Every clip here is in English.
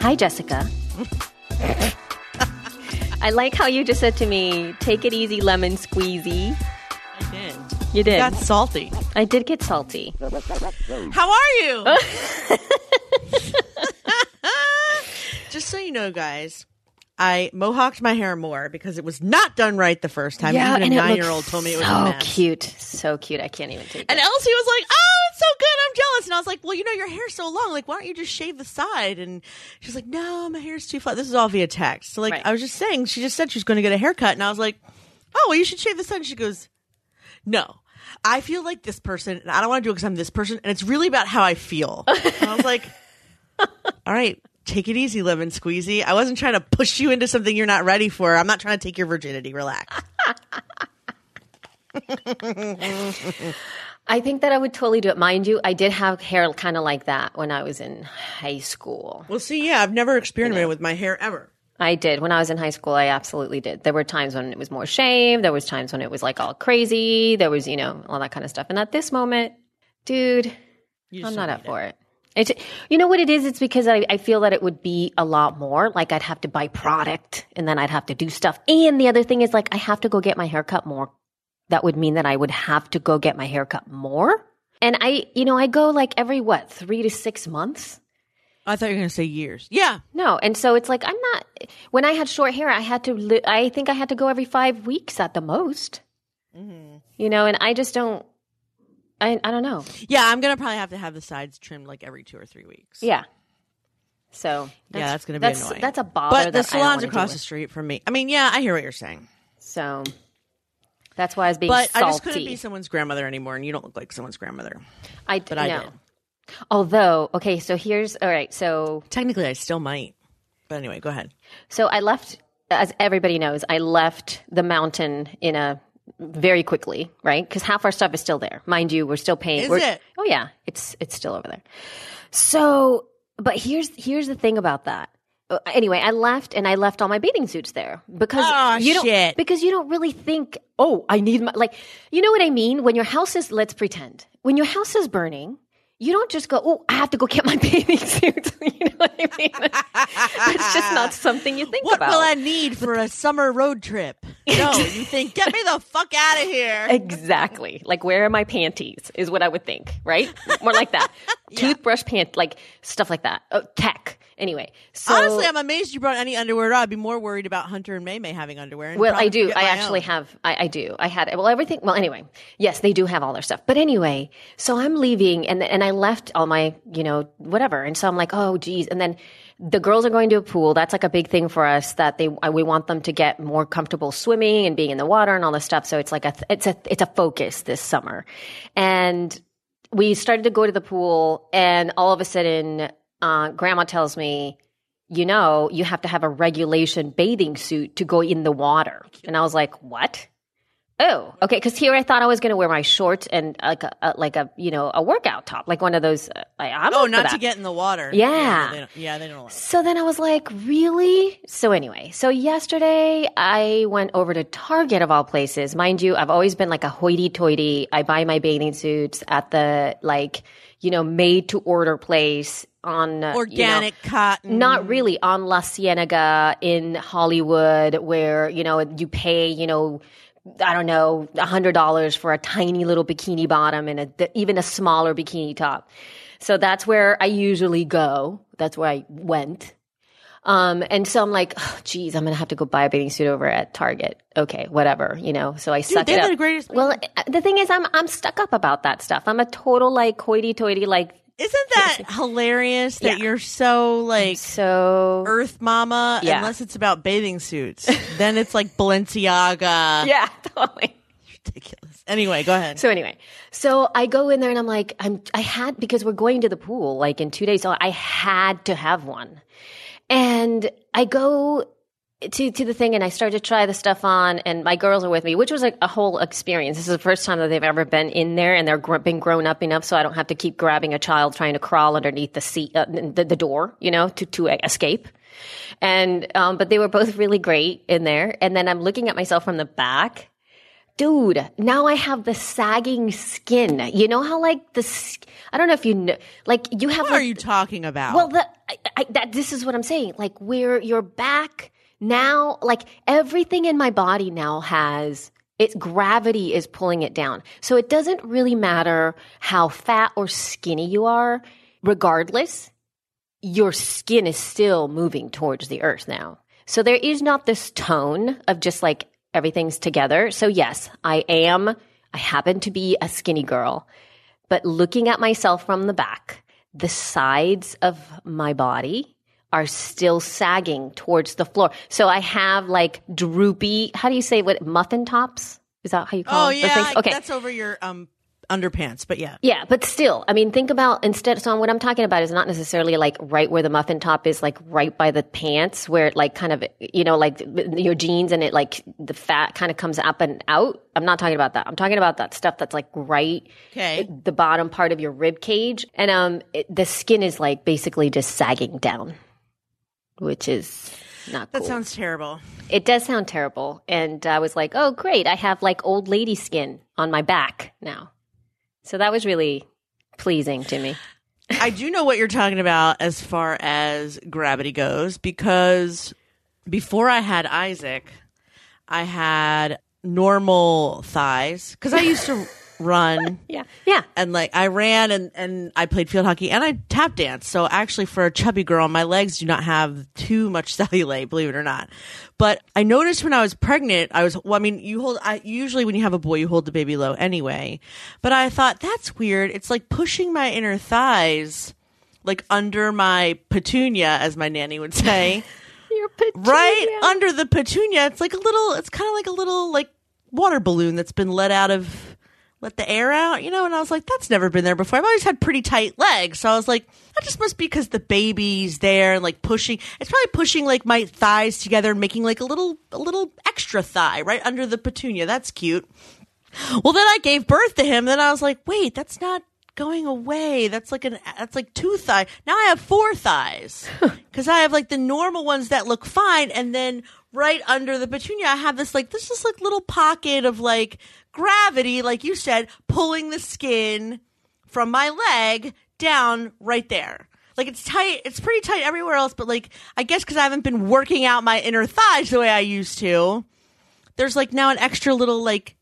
Hi, Jessica. I like how you just said to me, take it easy, lemon squeezy. I did. You did. That's salty. I did get salty. How are you? Just so you know, guys, I mohawked my hair more because it was not done right the first time. Even a nine year old told me it was so cute, so cute. I can't even take And it. Elsie was like, "Oh, it's so good. I'm jealous." And I was like, "Well, you know, your hair's so long. Like, why don't you just shave the side?" And she's like, "No, my hair's too flat." This is all via text. So, like, Right. I was just saying, she just said she's going to get a haircut, and I was like, "Oh, well, you should shave the side." And she goes, "No." I feel like this person, and I don't want to do it because I'm this person, and it's really about how I feel. And I was like, "All right, take it easy, lemon squeezy. I wasn't trying to push you into something you're not ready for. I'm not trying to take your virginity. Relax." I think that I would totally do it. Mind you, I did have hair kind of like that when I was in high school. Well, see, yeah, I've never experimented with my hair ever. I did. When I was in high school, I absolutely did. There were times when it was more shaved. There was times when it was like all crazy. There was, you know, all that kind of stuff. And at this moment, dude, I'm not up need for it. It's, you know what it is? It's because I, I feel that it would be a lot more. Like I'd have to buy product and then I'd have to do stuff. And the other thing is like I have to go get my hair cut more. That would mean that I would have to go get my hair cut more. And I, you know, I go like every what, three to six months? I thought you were going to say years. Yeah. No, and so it's like I'm not. When I had short hair, I had to. Li- I think I had to go every five weeks at the most. Mm-hmm. You know, and I just don't. I I don't know. Yeah, I'm going to probably have to have the sides trimmed like every two or three weeks. Yeah. So Yeah, that's gonna be that's, annoying. That's a bother. But the I salon's across the street from me. I mean, yeah, I hear what you're saying. So that's why I was being But salty. I just couldn't be someone's grandmother anymore, and you don't look like someone's grandmother. I, but I no. did. Although, okay, so here's all right. So Technically, I still might. But anyway, go ahead. So I left, as everybody knows, I left the mountain in a very quickly, right? Because half our stuff is still there, mind you. We're still paying. Is we're- it? Oh yeah, it's it's still over there. So, but here's here's the thing about that. Uh, Anyway, I left and I left all my bathing suits there because Oh, you don't shit. because you don't really think, oh, I need my like, you know what I mean? When your house is, let's pretend, when your house is burning, you don't just go, oh, I have to go get my bathing suits. you know what I mean? It's just not something you think What about. What will I need for a summer road trip? No, you think, get me the fuck out of here. Exactly. Like, where are my panties? Is what I would think, right? More like that. Toothbrush, pant, like stuff like that. Oh, tech. Anyway, so Honestly, I'm amazed you brought any underwear. I'd be more worried about Hunter and May May having underwear. and well, I do. I actually own. have. I, I do. I had well everything. Well, anyway, yes, they do have all their stuff. But anyway, so I'm leaving, and and I left all my you know whatever, and so I'm like, oh geez, and then. The girls are going to a pool. That's like a big thing for us. That they uh, we want them to get more comfortable swimming and being in the water and all this stuff. So it's like a it's a it's a focus this summer, and we started to go to the pool, and all of a sudden, uh, Grandma tells me, you know, you have to have a regulation bathing suit to go in the water. And I was like, what? Oh, okay. Because here I thought I was going to wear my shorts and like a, a like a you know a workout top, like one of those. Uh, I, I'm Oh, not to get in the water. Yeah. they don't, yeah, they don't. Like So then I was like, really? So anyway, so yesterday I went over to Target of all places. Mind you, I've always been like a hoity toity. I buy my bathing suits at the like, you know, made to order place on uh, you know, organic cotton. not really on La Cienega in Hollywood, where you know you pay, you know, I don't know, a hundred dollars for a tiny little bikini bottom and a, even a smaller bikini top. So that's where I usually go. That's where I went. Um, and so I'm like, oh, geez, I'm gonna have to go buy a bathing suit over at Target. Okay, whatever, you know. So I suck they it up. the greatest- well, uh, the thing is, I'm I'm stuck up about that stuff. I'm a total like hoity-toity, like Isn't that hilarious that Yeah. you're so like So Earth Mama Yeah. unless it's about bathing suits? then it's like Balenciaga. yeah, totally. Ridiculous. Anyway, go ahead. So anyway, so I go in there and I'm like, I'm, I had, because we're going to the pool like in two days. So I had to have one. And I go to, to the thing and I started to try the stuff on and my girls are with me, which was a, a whole experience. This is the first time that they've ever been in there and they're gr- been grown up enough so I don't have to keep grabbing a child trying to crawl underneath the seat, uh, the, the door, you know, to, to escape. And, um, but they were both really great in there. And then I'm looking at myself from the back dude, now I have the sagging skin. You know how like the, I don't know if you know, like you have. What like, are you talking about? Well, the, I, I, that this is what I'm saying. Like where your back now, like everything in my body now has. Its gravity is pulling it down. So it doesn't really matter how fat or skinny you are, regardless, your skin is still moving towards the earth now. So there is not this tone of just like everything's together. So yes, I am, I happen to be a skinny girl, but looking at myself from the back, the sides of my body are still sagging towards the floor. So I have like droopy, how do you say what, muffin tops? Is that how you call it? oh the yeah. Okay. that's over your um underpants. But yeah, Yeah, but still, I mean, think about instead. So what I'm talking about is not necessarily like right where the muffin top is, like right by the pants, where it like kind of, you know, like your jeans and it like the fat kind of comes up and out. I'm not talking about that. I'm talking about that stuff that's like right Okay. the bottom part of your rib cage, and um, it, the skin is like basically just sagging down, which is not that cool. sounds terrible. It does sound terrible. And I was like, oh, great. I have like old lady skin on my back now. So that was really pleasing to me. I do know what you're talking about as far as gravity goes because before I had Isaac, I had normal thighs because I used to run Yeah. Yeah. and like I ran and and I played field hockey and I tap danced. So actually, for a chubby girl, my legs do not have too much cellulite, believe it or not. But I noticed when I was pregnant, I was well. I mean, you hold. I usually when you have a boy, you hold the baby low anyway. But I thought that's weird. It's like pushing my inner thighs, like under my petunia, as my nanny would say. Your petunia. right under the petunia it's like a little it's kind of like a little like water balloon that's been let out of let the air out you know? And i was like that's never been there before. I've always had pretty tight legs. So i was like that just must be because the baby's there and like pushing it's probably pushing like my thighs together and making like a little a little extra thigh right under the petunia. That's cute. Well then i gave birth to him. Then i was like wait that's not going away. That's like an that's like two thigh now i have four thighs. Because i have like the normal ones that look fine. And then right under the petunia i have this like this is like little pocket of like gravity like you said pulling the skin from my leg down right there. Like it's tight it's pretty tight everywhere else but like i guess because i haven't been working out my inner thighs the way i used to. There's like now an extra little like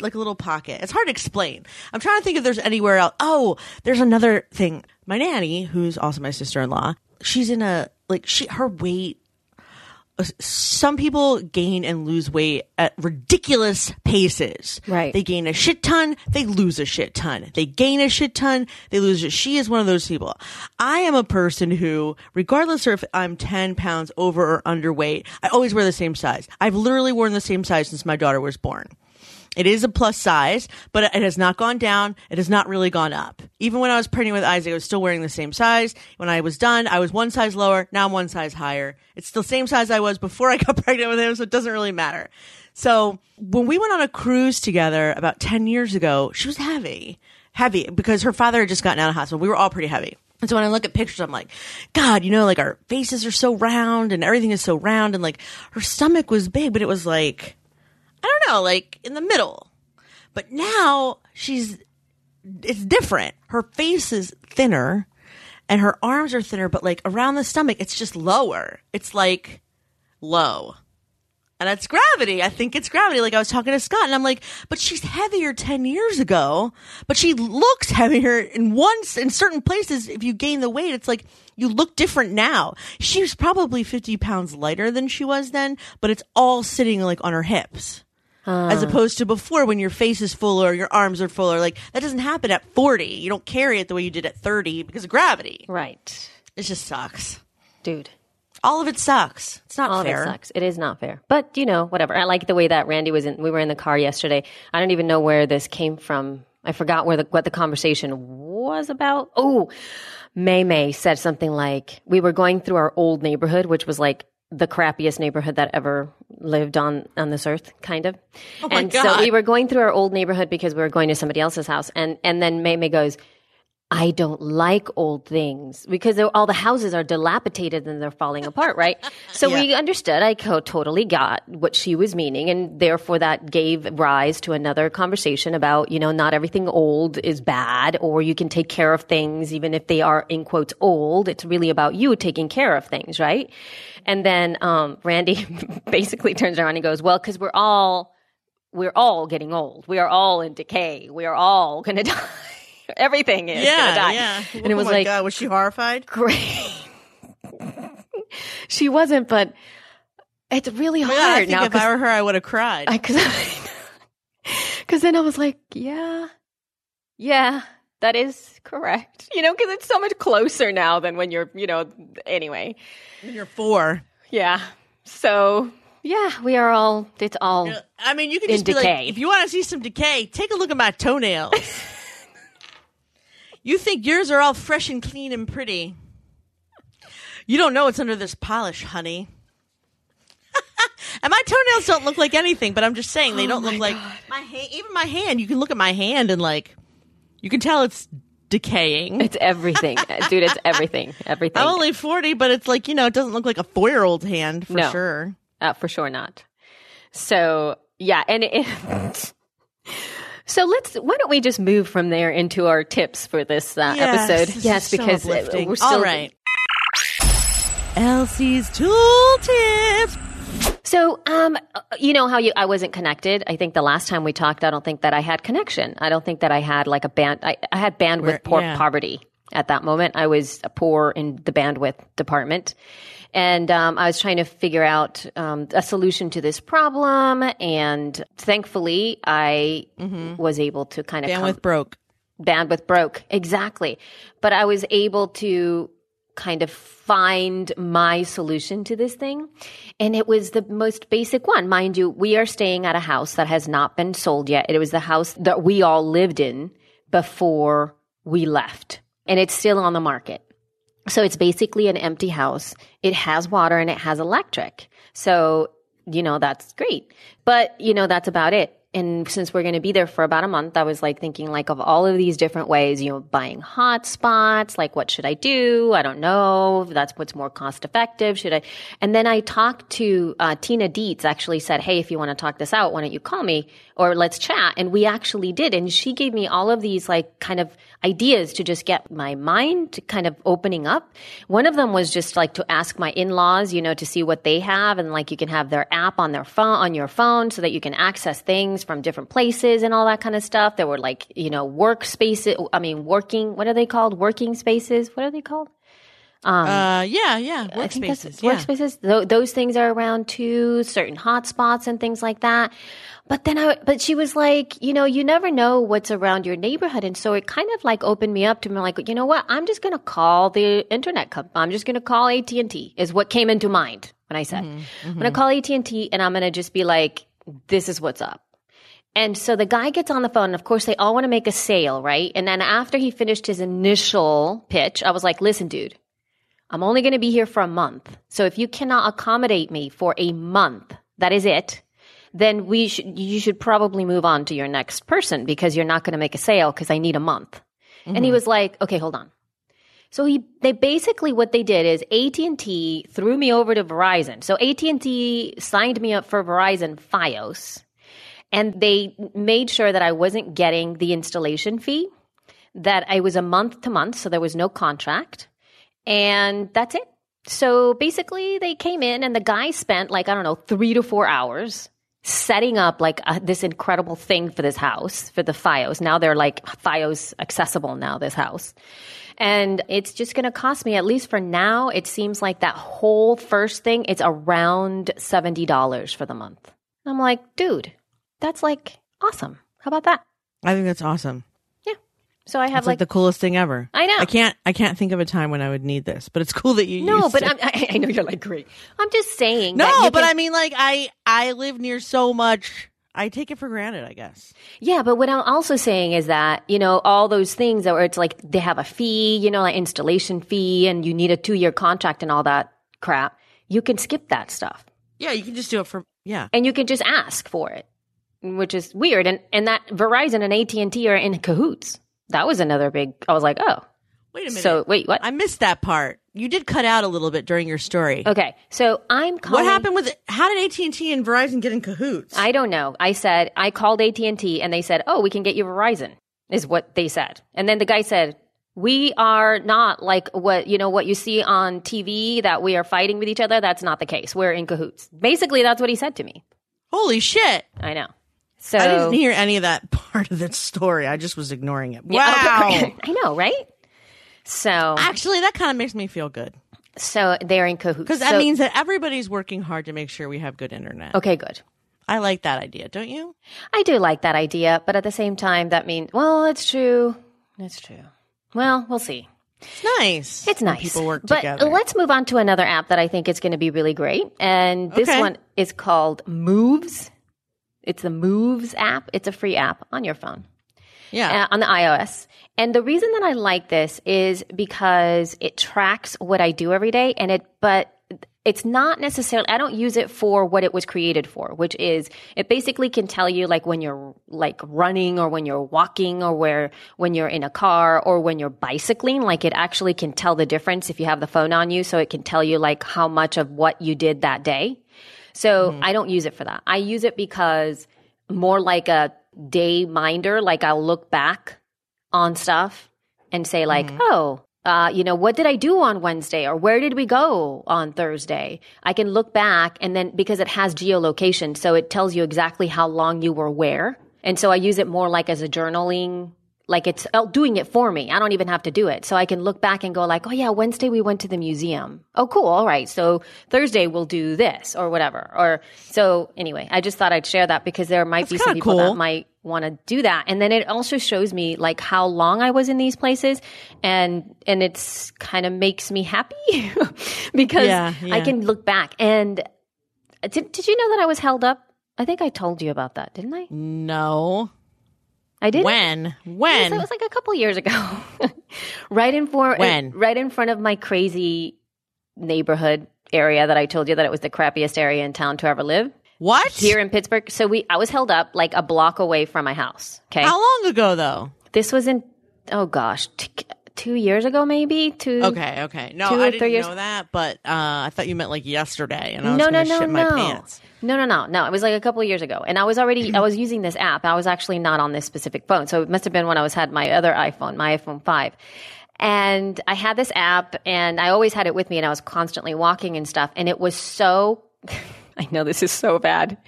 like a little pocket. It's hard to explain. I'm trying to think if there's anywhere else. Oh, there's another thing. My nanny, who's also my sister-in-law, she's in a like she her weight. uh, Some people gain and lose weight at ridiculous paces. Right. They gain a shit ton, they lose a shit ton. They gain a shit ton, they lose it. She is one of those people. I am a person who, regardless of if I'm 10 pounds over or underweight, I always wear the same size. I've literally worn the same size since my daughter was born. It is a plus size, but it has not gone down. It has not really gone up. Even when I was pregnant with Isaac, I was still wearing the same size. When I was done, I was one size lower. Now I'm one size higher. It's the same size I was before I got pregnant with him, so it doesn't really matter. So when we went on a cruise together about 10 years ago, she was heavy, heavy because her father had just gotten out of hospital. We were all pretty heavy. And so when I look at pictures, I'm like, God, you know, like our faces are so round and everything is so round and like her stomach was big, but it was like, I don't know, like in the middle. But now she's it's different. Her face is thinner and her arms are thinner, but like around the stomach, it's just lower. It's like low. And it's gravity. I think it's gravity. Like I was talking to Scott and I'm like, but she's heavier 10 years ago, but she looks heavier in once in certain places. If you gain the weight, it's like you look different now. She's probably 50 pounds lighter than she was then, but it's all sitting like on her hips. As ah. opposed to before when your face is full or your arms are full or like that doesn't happen at 40. You don't carry it the way you did at 30 because of gravity. Right. It just sucks. Dude. All of it sucks. It's not All fair. of it sucks. It is not fair. But, you know, whatever. I like the way that Randy was in, we were in the car yesterday. I don't even know where this came from. I forgot where the, what the conversation was about. Oh, May May said something like, we were going through our old neighborhood, which was like the crappiest neighborhood that ever lived on, on this earth, kind of. Oh my and so we were going through our old neighborhood because we were going to somebody else's house. And, and then May goes, I don't like old things because all the houses are dilapidated and they're falling apart, right? So we understood. I totally got what she was meaning, and therefore that gave rise to another conversation about you know not everything old is bad, or you can take care of things even if they are in quotes old. It's really about you taking care of things, right? And then um, Randy basically turns around and goes, "Well, because we're all." We're all getting old. We are all in decay. We are all going to die. Everything is going to Yeah, die. yeah. And it oh was my like, God, was she horrified? great. she wasn't, but it's really Yeah, hard I think now if I were her, I would have cried. because then I was like, yeah, yeah, that is correct. You know, because it's so much closer now than when you're, you know. Anyway, When you're four. yeah. So yeah, we are all. It's all. I mean, you can just be decay. like, if you want to see some decay, take a look at my toenails. You think yours are all fresh and clean and pretty. You don't know what's under this polish, honey. and my toenails don't look like anything, but I'm just saying they don't look like my hand. Even my hand, you can look at my hand and like, you can tell it's decaying. It's everything, dude. It's everything. Everything. I'm only 40, but it's like, you know, it doesn't look like a four year old hand for No. sure. Uh, for sure not. So yeah, and it, so let's. Why don't we just move from there into our tips for this uh, Yes, episode? this yes, is so because uh, uplifting. we're still All right. Elsie's tool tips. So, um, you know how you I wasn't connected. I think the last time we talked, I don't think that I had connection. I don't think that I had like a band. I, I had bandwidth Where- poor yeah. poverty at that moment. I was poor in the bandwidth department, and um, I was trying to figure out um, a solution to this problem. And thankfully, I was able to kind of Bandwidth broke. bandwidth broke. Exactly. But i was able to kind of find my solution to this thing. And it was the most basic one. Mind you we are staying at a house that has not been sold yet. It was the house that we all lived in before we left. And it's still on the market so it's basically an empty house. It has water and it has electric. So, you know, that's great. But, you know, that's about it. And since we're going to be there for about a month, I was like thinking like of all of these different ways, you know, buying hot spots, like what should I do? I don't know. That's what's more cost effective. Should I? And then I talked to uh, Tina Dietz actually said, Hey, if you want to talk this out, why don't you call me or let's chat? And we actually did. And she gave me all of these like kind of ideas to just get my mind kind of opening up. One of them was just like to ask my in-laws, you know, to see what they have and like you can have their app on their phone on your phone so that you can access things from different places and all that kind of stuff. There were like, you know, workspaces, I mean, working, what are they called? Working spaces. What are they called? Um, uh, yeah, yeah. I think that's Workspaces. Yeah. workspaces. Tho- those things are around too, certain hotspots and things like that. But then I, but she was like, you know, you never know what's around your neighborhood. And so it kind of like opened me up to me like, you know what? I'm just going to call the internet company. I'm just going to call AT&T is what came into mind when I said, mm-hmm, I'm going to mm-hmm. call AT&T and I'm going to just be like, this is what's up. And so the guy gets on the phone. And of course, they all want to make a sale, right? And then after he finished his initial pitch, I was like, listen, dude, I'm only going to be here for a month. So if you cannot accommodate me for a month, that is it. Then we should, you should probably move on to your next person because you're not going to make a sale because I need a month. And he mm-hmm. was like, okay, hold on. So he, they basically what they did is AT&T threw me over to Verizon. So AT&T signed me up for Verizon FiOS and they made sure that I wasn't getting the installation fee, that I was a month to month, so there was no contract, and that's it. So basically, they came in, and the guy spent like I don't know three to four hours setting up like uh this incredible thing for this house for the FiOS. Now they're like FiOS accessible now. This house. And it's just going to cost me, at least for now, it seems like that whole first thing, it's around $70 for the month. I'm like, dude, That's like awesome. How about that? I think that's awesome. Yeah. So I have like, like, the coolest thing ever. I know. I can't. I can't think of a time when I would need this, but it's cool that you. no, but I, I know you're like great. I'm just saying. no, but can- I mean, like I I live near so much. I take it for granted. I guess. Yeah, but what I'm also saying is that, you know, all those things that where it's like they have a fee, you know, like installation fee and you need a two year contract and all that crap, you can skip that stuff. Yeah, you can just do it for. Yeah. And you can just ask for it, which is weird. And and that Verizon and AT&T are in cahoots. That was another big I was like, "Oh. Wait a minute. So, wait, what?" I missed that part. You did cut out a little bit during your story. okay. So, I'm calling What happened with how did AT and T and Verizon get in cahoots? I don't know. I said I called AT&T and they said, "Oh, we can get you Verizon." Is what they said. And then the guy said, "We are not like what, you know, what you see on TV that we are fighting with each other. That's not the case. We're in cahoots." Basically, that's what he said to me. Holy shit! I know. So I didn't hear any of that part of that story. I just was ignoring it. Yeah, Wow. I know, right? So Actually, that kind of makes me feel good so they're in cahoots. because that So- means that everybody's working hard to make sure we have good internet. Okay, good. I like that idea, don't you? I do like that idea, but at the same time that means well, it's true. It's true. Well, we'll see. It's nice. It's nice. People work but together. let's move on to another app that I think is going to be really great. And this Okay. one is called Moves. It's the Moves app. It's a free app on your phone yeah. uh, on the iOS. And the reason that I like this is because it tracks what I do every day and it but it's not necessarily I don't use it for what it was created for, which is it basically can tell you like when you're like running or when you're walking or where when you're in a car or when you're bicycling, like it actually can tell the difference if you have the phone on you so it can tell you like how much of what you did that day. So I don't use it for that. I use it because more like a day minder, like I'll look back on stuff and say like, oh, uh, you know, what did I do on Wednesday or where did we go on Thursday? I can look back and then because it has geolocation, so it tells you exactly how long you were where. And so I use it more like as a journaling like it's oh, doing it for me. I don't even have to do it. So I can look back and go like, oh yeah, Wednesday we went to the museum. Oh cool. All right. So Thursday we'll do this or whatever. Or so anyway, I just thought I'd share that because there might be some people cool. that might want to do that. And then it also shows me like how long I was in these places and and it's kind of makes me happy because Yeah, I can look back and uh, did, did you know that I was held up? I think I told you about that, didn't I? no. I did. When? Yes, When? it was like a couple years ago. right in for When? right in front of my crazy neighborhood area that I told you that it was the crappiest area in town to ever live. what? Here in Pittsburgh. So we I was held up like a block away from my house. Okay. How long ago though? This was in oh gosh, t- 2 years ago maybe? 2 Okay, okay. No, Two I or didn't three years- know that, but uh, I thought you meant like yesterday, and I was no, no, no, shit my no. pants. No, no, no, no. It was like a couple of years ago, and I was already I was using this app. I was actually not on this specific phone, so it must have been when I was had my other iPhone, my iPhone five, and I had this app, and I always had it with me, and I was constantly walking and stuff, and it was so. I know this is so bad,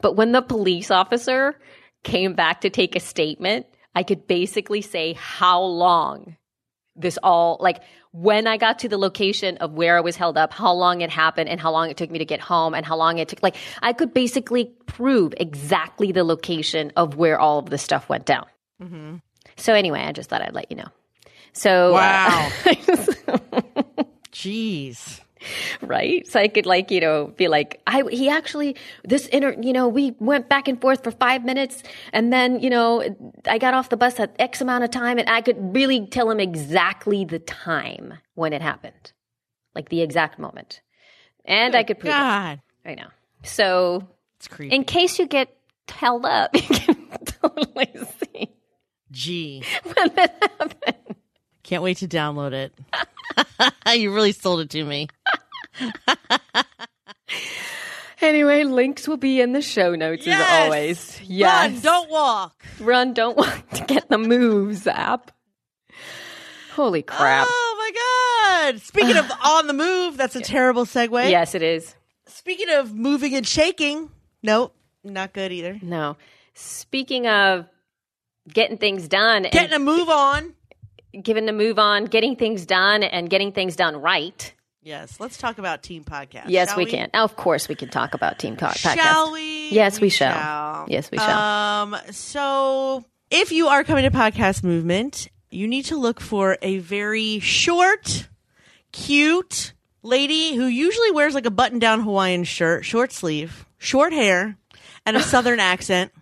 but when the police officer came back to take a statement, I could basically say how long this all like when I got to the location of where I was held up, how long it happened, and how long it took me to get home, and how long it took. Like I could basically prove exactly the location of where all of this stuff went down. So anyway, I just thought I'd let you know. So uh, Wow. Jeez. Right? So I could like, you know, be like, I, he actually, this inter, you know, we went back and forth for five minutes and then, you know, I got off the bus at X amount of time and I could really tell him exactly the time when it happened. Like the exact moment. And I could prove God, it. I know. So it's creepy. in case you get held up, you can totally see Gee, when that happened. can't wait to download it. you really sold it to me. Anyway, links will be in the show notes Yes! as always. Yes. Run, don't walk. Run, don't walk to get the moves app. Holy crap. Oh my God. Speaking of on the move, that's a terrible segue. Yes, it is. Speaking of moving and shaking, nope, not good either. No. Speaking of getting things done Getting a move on. giving the move on, getting things done and getting things done right. Yes, let's talk about team podcast. Yes, shall we, can. Now, of course, we can talk about Team Co- Podcast. Shall we? Yes, we shall. Yes, we shall. Um, so if you are coming to podcast movement, you need to look for a very short, cute lady who usually wears like a button down Hawaiian shirt, short sleeve, short hair, and a southern accent.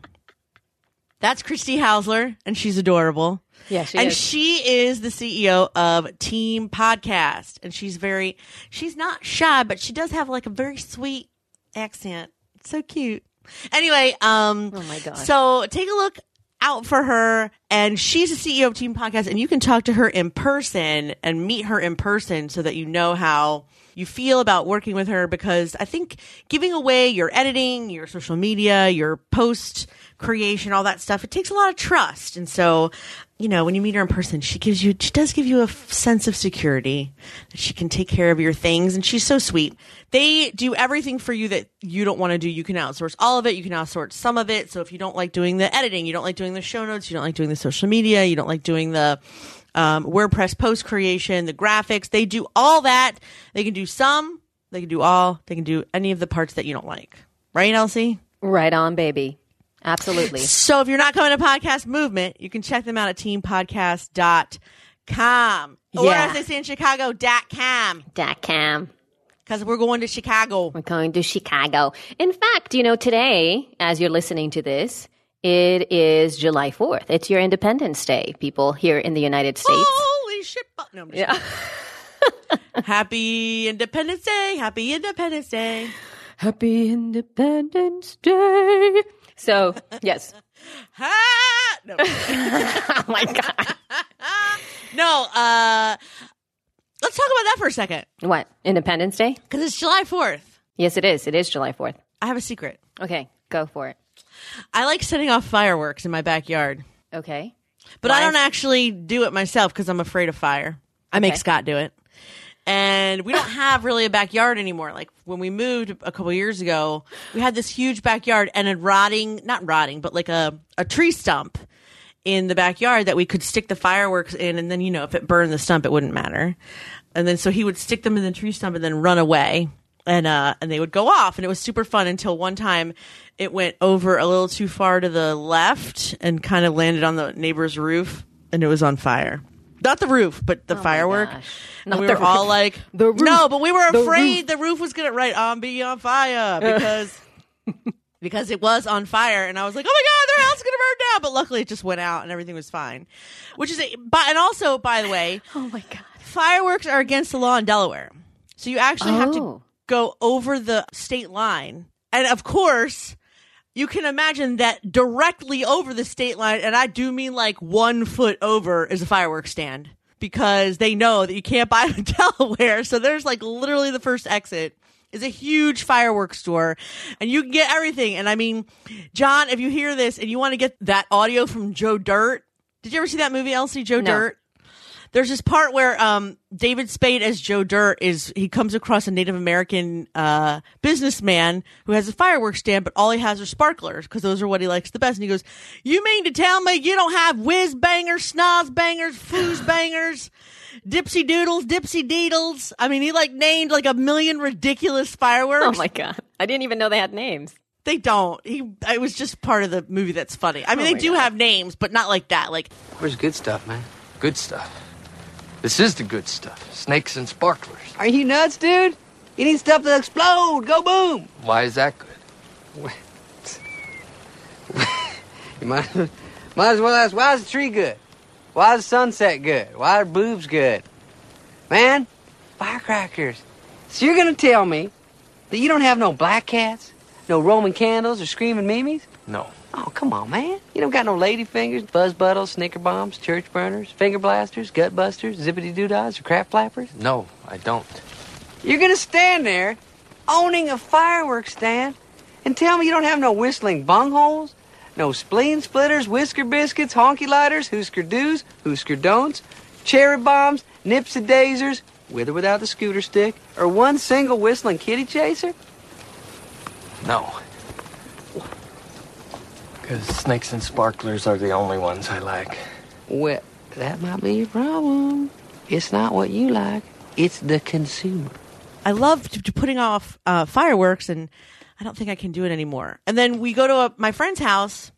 That's Christy Hausler, and she's adorable. Yeah, she and is. she is the CEO of Team Podcast, and she's very, she's not shy, but she does have like a very sweet accent. It's so cute. Anyway, um, Oh my gosh. So take a look out for her, and she's the CEO of Team Podcast, and you can talk to her in person and meet her in person so that you know how you feel about working with her because I think giving away your editing, your social media, your post creation, all that stuff, it takes a lot of trust. And so, you know, when you meet her in person, she gives you, she does give you a sense of security that she can take care of your things. And she's so sweet. They do everything for you that you don't want to do. You can outsource all of it. You can outsource some of it. So if you don't like doing the editing, you don't like doing the show notes, you don't like doing the social media, you don't like doing the, um, WordPress post creation, the graphics. They do all that. They can do some. They can do all. They can do any of the parts that you don't like. Right, Elsie? right on, baby. Absolutely. So if you're not coming to Podcast Movement, you can check them out at teampodcast.com. Or Yeah. as they say in Chicago, dot .com. Dot cam. Because we're going to Chicago. We're going to Chicago. In fact, you know, today, as you're listening to this, it is July 4th. It's your Independence Day, people here in the United States. Holy shit. No, I'm just Yeah. Happy Independence Day. Happy Independence Day. Happy Independence Day. So, yes. Ha! No. oh my God. no, uh, let's talk about that for a second. What? Independence Day? Because it's July 4th. Yes, it is. It is July 4th. I have a secret. Okay, go for it. I like setting off fireworks in my backyard, Okay. but Why I don't actually do it myself because I'm afraid of fire. I make Okay. Scott do it. And we don't have really a backyard anymore. Like when we moved a couple years ago, we had this huge backyard and a rotting, not rotting, but like a, a tree stump in the backyard that we could stick the fireworks in. And then, you know, if it burned the stump, it wouldn't matter. And then so he would stick them in the tree stump and then run away. And, uh, and they would go off and it was super fun until one time it went over a little too far to the left and kind of landed on the neighbor's roof and it was on fire. Not the roof, but the oh firework. And Not we the were all like, The roof. no, but we were The afraid the roof was going to right on be on fire uh. because because it was on fire and I was like, "Oh my god, their house is going to burn down." But luckily it just went out and everything was fine. Which is a, but and also by the way, Oh my God. fireworks are against the law in Delaware. So you actually have to Oh. go over the state line. And of course, you can imagine that directly over the state line, and I do mean like one foot over, is a fireworks stand because they know that you can't buy them in Delaware. So there's like literally the first exit is a huge fireworks store and you can get everything. And I mean, John, if you hear this and you want to get that audio from Joe Dirt, did you ever see that movie, Elsie? Joe No. Dirt? There's this part where um, David Spade as Joe Dirt is he comes across a Native American uh, businessman who has a fireworks stand, but all he has are sparklers because those are what he likes the best. And he goes, "You mean to tell me you don't have whiz bangers, snoz bangers, foos bangers, dipsy doodles, dipsy deedles?" I mean, he like named like a million ridiculous fireworks. Oh my God. I didn't even know they had names. They don't. He. It was just part of the movie that's funny. I mean, Oh they do God. have names, but not like that. Like Where's good stuff, man? Good stuff. This is the good stuff. Snakes and sparklers. Are you nuts, dude? You need stuff to explode. Go boom. Why is that good? You might, might as well ask, why is the tree good? Why is the sunset good? Why are boobs good? Man, firecrackers. So you're gonna tell me that you don't have no black cats, no Roman candles, or screaming mimes? No. Oh, come on, man. You don't got no lady fingers, buzz buttles, snicker bombs, church burners, finger blasters, gut busters, zippity doodads, or crap flappers? No, I don't. You're gonna stand there owning a fireworks stand and tell me you don't have no whistling bungholes, no spleen splitters, whisker biscuits, honky lighters, hoosker do's, hoosker don'ts, cherry bombs, nipsy dazers, with or without the scooter stick, or one single whistling kitty chaser? No. Because snakes and sparklers are the only ones I like. Well, that might be your problem. It's not what you like, it's the consumer. I love t- t- putting off uh, fireworks, and I don't think I can do it anymore. And then we go to a, my friend's house.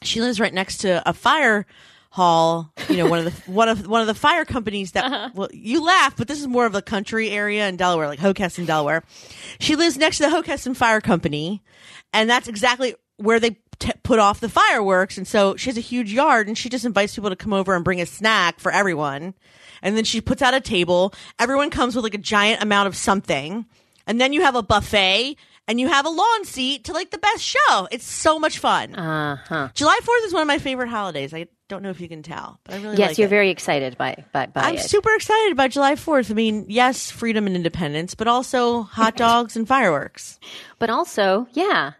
She lives right next to a fire hall. You know, one of the one of one of the fire companies that. Well, you laugh, but this is more of a country area in Delaware, like Hockessin, Delaware. She lives next to the Hockessin Fire Company, and that's exactly where they t- put off the fireworks. And so she has a huge yard, and she just invites people to come over and bring a snack for everyone. And then she puts out a table. Everyone comes with like a giant amount of something, and then you have a buffet. And you have a lawn seat to like the best show. It's so much fun. Uh huh. July 4th is one of my favorite holidays. I don't know if you can tell, but I really Yes, like you're it. very excited by by, by I'm it. super excited about July 4th. I mean, yes, freedom and independence, but also hot dogs and fireworks. but also, yeah.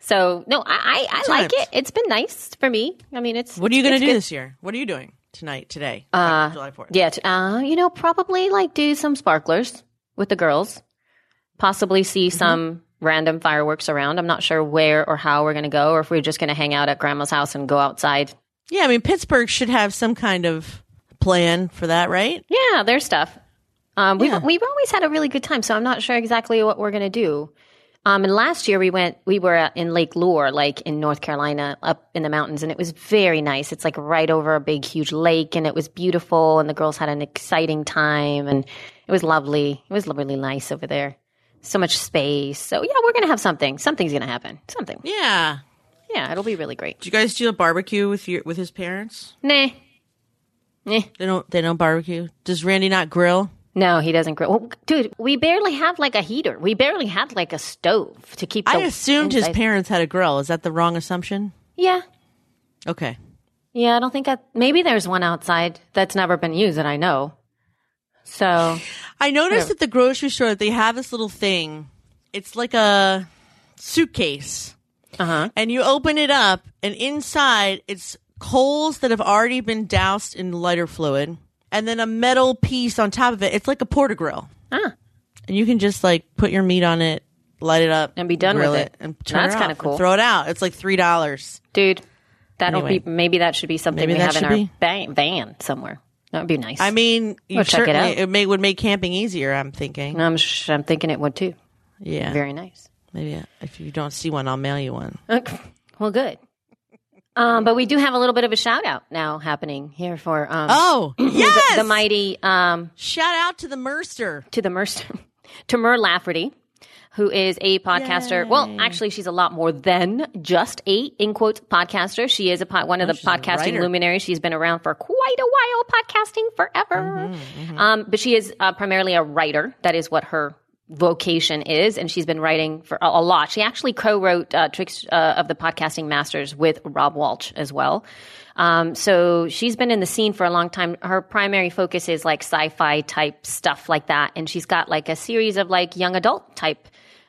So no, I I, I like it. It's been nice for me. I mean, it's What are you going to do good. this year? What are you doing tonight, today, Uh, July 4th? Yeah, t- uh, you know, probably like do some sparklers with the girls. Possibly see Mm-hmm. some random fireworks around. I'm not sure where or how we're going to go, or if we're just going to hang out at grandma's house and go outside. Yeah, I mean, Pittsburgh should have some kind of plan for that, right? Yeah, there's stuff. Um, we've Yeah. we've always had a really good time, so I'm not sure exactly what we're going to do. Um, and last year we went, we were in Lake Lure, like in North Carolina, up in the mountains, and it was very nice. It's like right over a big, huge lake, and it was beautiful, and the girls had an exciting time, and it was lovely. It was really nice over there. So much space. So yeah, we're gonna have something. Something's gonna happen. Something. Yeah. Yeah, it'll be really great. Did you guys do a barbecue with your with his parents? Nah. Nah. They don't. They don't barbecue. Does Randy not grill? No, he doesn't grill. Well, dude, we barely have like a heater. We barely had like a stove to keep. The I assumed his parents had a grill. Is that the wrong assumption? Yeah, Okay. yeah. I don't think. I, maybe there's one outside that's never been used that I know. So I noticed at the grocery store that they have this little thing. It's like a suitcase. Uh huh. And you open it up, and inside it's coals that have already been doused in lighter fluid, and then a metal piece on top of it. It's like a porta grill. Ah. And you can just like put your meat on it, light it up, And be done with it. and turn That's kinda cool. Throw it out. It's like three dollars. dude, that'll Anyway. be maybe that should be something Maybe we have in our van somewhere. That would be nice. I mean, you We'll check it out. it may, would make camping easier. I'm thinking. I'm sh- I'm thinking it would too. Yeah, Very nice. maybe uh, if you don't see one, I'll mail you one. Okay. Well, good. Um, but we do have a little bit of a shout out now happening here for um, Oh, the- yes! the, mighty um, Shout out to the Mercer. to the Mercer, to Mur Lafferty, who is a podcaster. Well, actually, she's a lot more than just a in quotes podcaster. She is a pod, one of the podcasting luminaries. She's been around for quite a while, podcasting forever. Um, but she is uh, primarily a writer. That is what her vocation is, and she's been writing for a, lot. She actually co-wrote uh, Tricks uh, of the Podcasting Masters with Rob Walch as well. Um, so she's been in the scene for a long time. Her primary focus is like sci-fi type stuff like that, and she's got like a series of like young adult type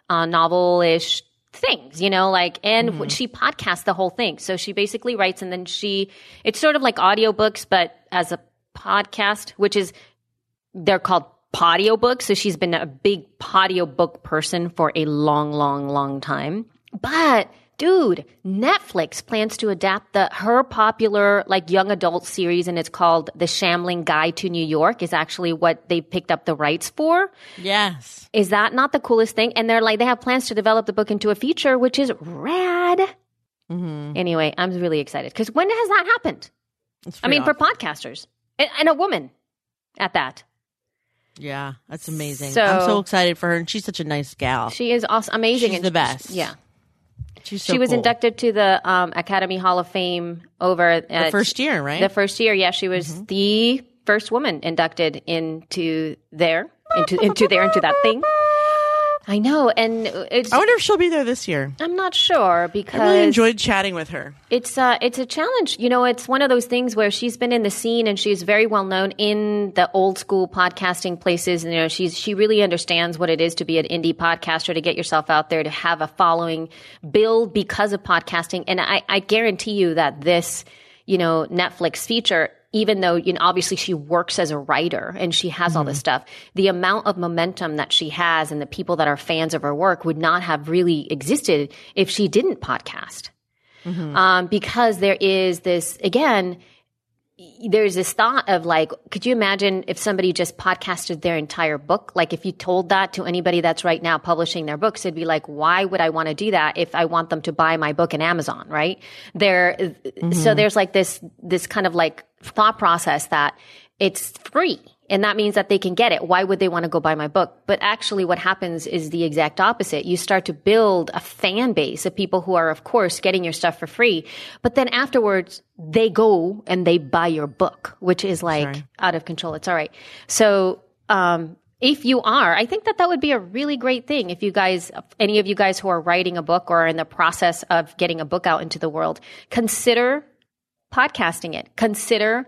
uh, novel-ish things, you know, like, and she podcasts the whole thing. So she basically writes and then she, it's sort of like audiobooks, but as a podcast, which is, they're called podiobook. So she's been a big podiobook person for a long, long, long time. But dude, Netflix plans to adapt the her popular like young adult series and it's called The Shambling Guide to New York is actually what they picked up the rights for. Yes. Is that not the coolest thing? And they're like, they have plans to develop the book into a feature, which is rad. Mm-hmm. Anyway, I'm really excited because when has that happened? I mean, for podcasters and, and a woman at that. Yeah, that's amazing. So- I'm so excited for her, and she's such a nice gal. She is awesome, amazing. She's and the she- best. Yeah. She's so she was cool. inducted to the um, Academy Hall of Fame over the first year, right? The first year, yeah, she was Mm-hmm. the first woman inducted into there, into into there, into that thing. I know, and it's. I wonder if she'll be there this year. I'm not sure because I really enjoyed chatting with her. it's uh it's a challenge. You know, it's one of those things where she's been in the scene and she's very well known in the old school podcasting places. And, you know, she's she really understands what it is to be an indie podcaster, to get yourself out there, to have a following, build because of podcasting. And I, I guarantee you that this, you know, Netflix feature even though you know obviously she works as a writer and she has all this stuff the amount of momentum that she has and the people that are fans of her work would not have really existed if she didn't podcast um, because there is this again there's this thought of like, could you imagine if somebody just podcasted their entire book? Like if you told that to anybody that's right now publishing their books, it'd be like, why would I want to do that if I want them to buy my book in Amazon, right? There, Mm-hmm. so there's like this, this kind of like thought process that it's free. And that means that they can get it. Why would they want to go buy my book? But actually what happens is the exact opposite. You start to build a fan base of people who are, of course, getting your stuff for free. But then afterwards, they go and they buy your book, which is like Sorry. out of control. It's all right. So, um, if you are, I think that that would be a really great thing. If you guys, any of you guys who are writing a book or are in the process of getting a book out into the world, consider podcasting it. Consider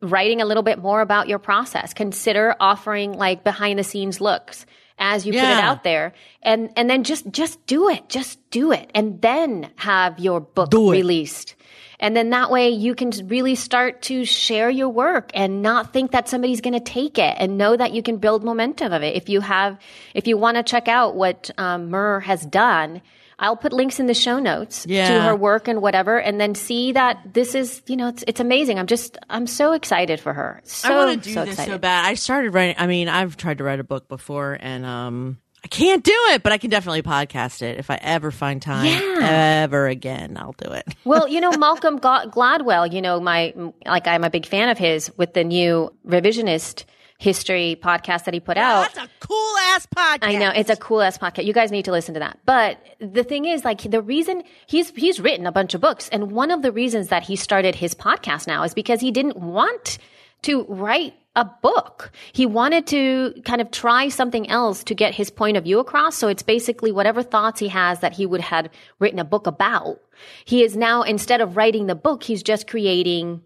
writing a little bit more about your process. Consider offering like behind the scenes looks as you put it out there. And and then just just do it. Just do it. And then have your book released. And then that way you can really start to share your work and not think that somebody's going to take it and know that you can build momentum of it. If you have, if you want to check out what um, Mur has done, I'll put links in the show notes to her work and whatever, and then see that this is, you know, it's, it's amazing. I'm just, I'm so excited for her. So, I want to do so this excited. so bad. I started writing. I mean, I've tried to write a book before, and um, I can't do it. But I can definitely podcast it if I ever find time. Yeah. Ever again, I'll do it. well, you know, Malcolm Gladwell, you know, my, like, I'm a big fan of his with the new revisionist history podcast that he put out. That's a cool ass podcast. I know it's a cool ass podcast. You guys need to listen to that. But the thing is, like, the reason he's he's written a bunch of books, and one of the reasons that he started his podcast now is because he didn't want to write a book. He wanted to kind of try something else to get his point of view across. So it's basically whatever thoughts he has that he would have written a book about. He is now instead of writing the book, he's just creating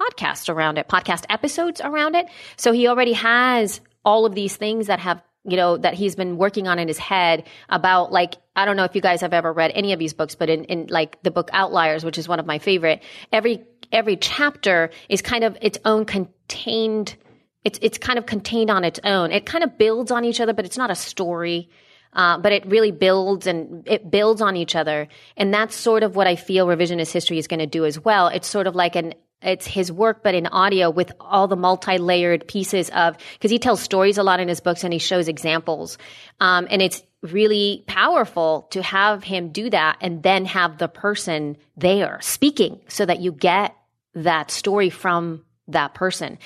podcast around it, podcast episodes around it. So he already has all of these things that have, you know, that he's been working on in his head about like, I don't know if you guys have ever read any of these books, but in, in like the book Outliers, which is one of my favorite, every, every chapter is kind of its own contained, it's, it's kind of contained on its own. It kind of builds on each other, but it's not a story. Uh, but it really builds and it builds on each other. And that's sort of what I feel revisionist history is going to do as well. It's sort of like an, it's his work, but in audio with all the multi-layered pieces of, because he tells stories a lot in his books and he shows examples. Um, and it's really powerful to have him do that and then have the person there speaking so that you get that story from that person.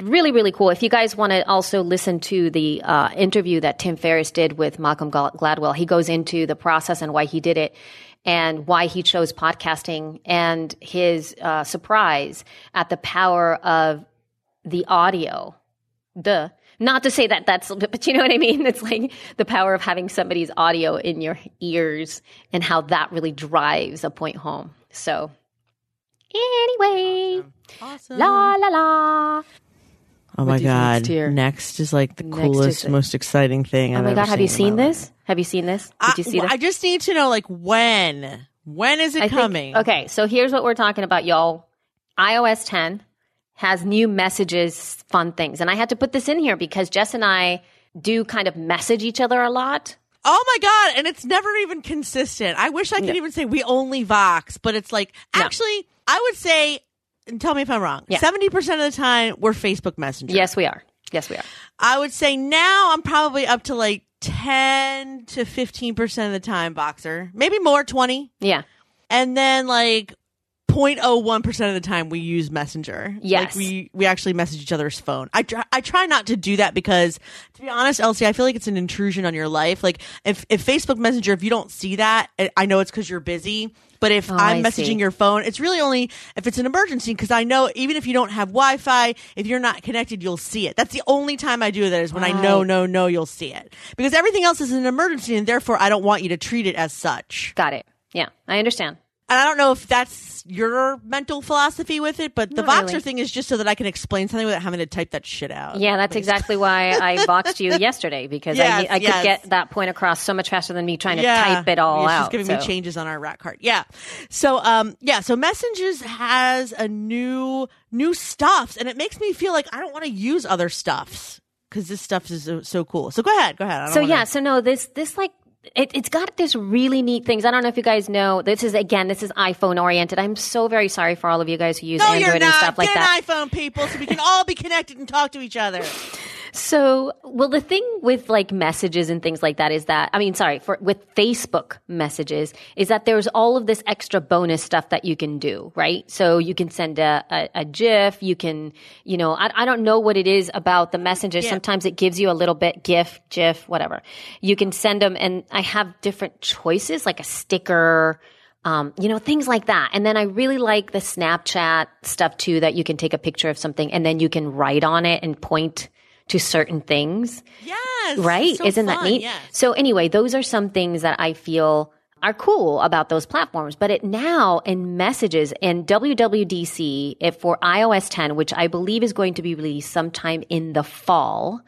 Really, really cool. If you guys want to also listen to the uh, interview that Tim Ferriss did with Malcolm Gladwell, he goes into the process and why he did it and why he chose podcasting and his uh, surprise at the power of the audio. Duh. Not to say that that's, but you know what I mean? It's like the power of having somebody's audio in your ears and how that really drives a point home. So, anyway, Awesome. la la la. Oh my do you think god! next? Next is like the Next coolest, is- most exciting thing. Oh I've my ever god, have you seen in seen my this? Have you seen this? Did life. you see I, this? I just need to know, like, when? When is it I think- coming? okay, so here's what we're talking about, y'all. iOS 10 has new messages, fun things. And I had to put this in here because Jess and I do kind of message each other a lot. Oh my god! And it's never even consistent. I wish I could even say we only Vox, but it's like No. actually, I would say. And tell me if I'm wrong. Yeah. Seventy percent of the time, we're Facebook Messenger. Yes, we are. Yes, we are. I would say now I'm probably up to like ten to fifteen percent of the time Voxer, maybe more, twenty, Yeah. and then like 0.01 percent of the time we use Messenger. Yes. like we we actually message each other's phone. I try, I try not to do that because to be honest, Elsie, I feel like it's an intrusion on your life. Like if if Facebook Messenger, if you don't see that, I- I know it's because you're busy. But if Oh, I'm I messaging see. your phone, it's really only if it's an emergency because I know even if you don't have Wi-Fi, if you're not connected, you'll see it. That's the only time I do that is when I know, Right. no, no, you'll see it because everything else is an emergency, and therefore I don't want you to treat it as such. Got it. Yeah, I understand. And I don't know if that's your mental philosophy with it, but the Not Voxer really. thing is just so that I can explain something without having to type that shit out. Yeah, that's exactly why I voxed you yesterday because I, Yes, I could yes. get that point across so much faster than me trying to type it all Yeah, out. She's giving so. me changes on our rat card. Yeah. So um yeah, so Messages has a new new stuffs and it makes me feel like I don't want to use other stuffs because this stuff is so, so cool. So go ahead, go ahead. I don't So wanna- yeah, so no, this this like it, it's got this really neat things. I don't know if you guys know. This is again, this is iPhone oriented. I'm so very sorry for all of you guys who use No, Android and stuff like Get that. an iPhone, people, so we can all be connected and talk to each other. So, well, the thing with like messages and things like that is that, I mean, sorry, for with Facebook messages is that there's all of this extra bonus stuff that you can do, right? So you can send a, a, a GIF, you can, you know, I, I don't know what it is about the messages. Sometimes it gives you a little bit GIF, GIF, whatever. You can send them and I have different choices, like a sticker, um, you know, things like that. And then I really like the Snapchat stuff too, that you can take a picture of something and then you can write on it and point to certain things. Yes. Right? So Isn't that neat? Yes. So anyway, those are some things that I feel are cool about those platforms. But it now in messages in WWDC if for iOS 10, which I believe is going to be released sometime in the fall,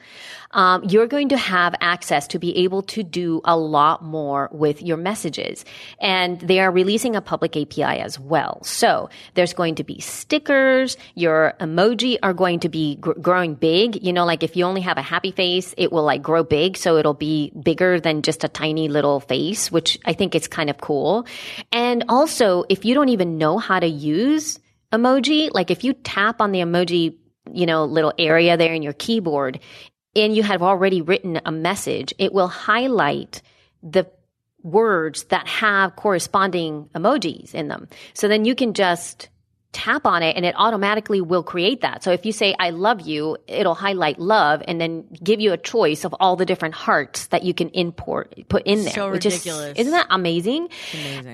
um, you're going to have access to be able to do a lot more with your messages. And they are releasing a public API as well. So there's going to be stickers. Your emoji are going to be gr- growing big. You know, like if you only have a happy face, it will like grow big. So it'll be bigger than just a tiny little face, which I think is kind of cool. And also, if you don't even know how to use emoji, like if you tap on the emoji, you know, little area there in your keyboard, and you have already written a message, it will highlight the words that have corresponding emojis in them. So then you can just tap on it and it automatically will create that. So if you say, I love you, it'll highlight love and then give you a choice of all the different hearts that you can import, put in there. So which ridiculous. Is, isn't that amazing?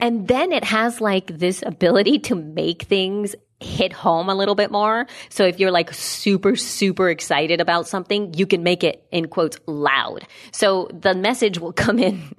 And then it has like this ability to make things hit home a little bit more. So if you're like super, super excited about something, you can make it in quotes loud. So the message will come in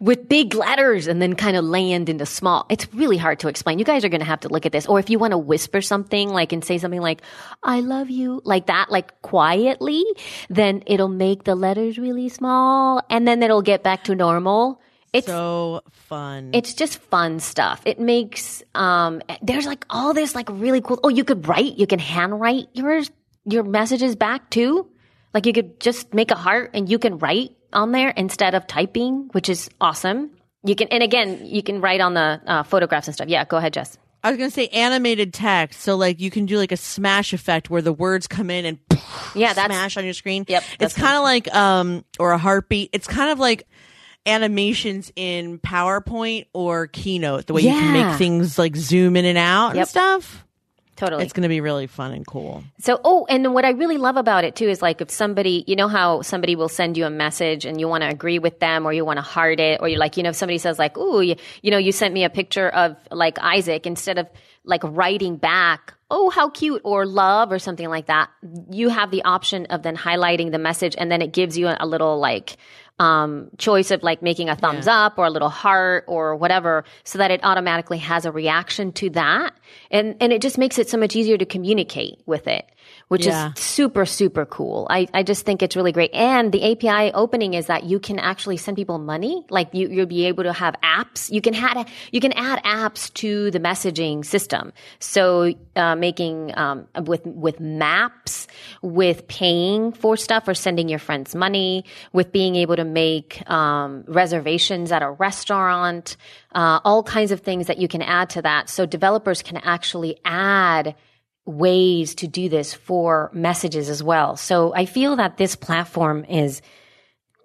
with big letters and then kind of land into small. It's really hard to explain. You guys are going to have to look at this. Or if you want to whisper something like and say something like, I love you, like that, like quietly, then it'll make the letters really small and then it'll get back to normal. It's so fun. it's just fun stuff. It makes um there's like all this like really cool oh you could write, you can handwrite yours your messages back too. Like you could just make a heart and you can write on there instead of typing, which is awesome. You can and again, you can write on the uh, photographs and stuff. Yeah, go ahead, Jess. I was gonna say animated text, so like you can do like a smash effect where the words come in and Yeah, that's smash on your screen. Yep, it's kind of like um or a heartbeat. It's kind of like animations in PowerPoint or Keynote, the way you can Yeah. make things like zoom in and out and Yep. stuff. totally. It's gonna be really fun and cool. So, oh, and what I really love about it too is like if somebody, you know how somebody will send you a message and you want to agree with them or you want to heart it or you're like, you know, if somebody says like, ooh, you, you know, you sent me a picture of like Isaac instead of like writing back, oh, how cute or love or something like that, you have the option of then highlighting the message and then it gives you a, a little like, um, choice of like making a thumbs up or a little heart or whatever so that it automatically has a reaction to that. And, and it just makes it so much easier to communicate with it, which Yeah. is super, super cool. I, I just think it's really great. And the API opening is that you can actually send people money. Like you, you'll be able to have apps. You can add, you can add apps to the messaging system. So, uh, making, um, with, with maps, with paying for stuff or sending your friends money, with being able to make, um, reservations at a restaurant, uh, all kinds of things that you can add to that. So developers can actually add ways to do this for messages as well. So I feel that this platform is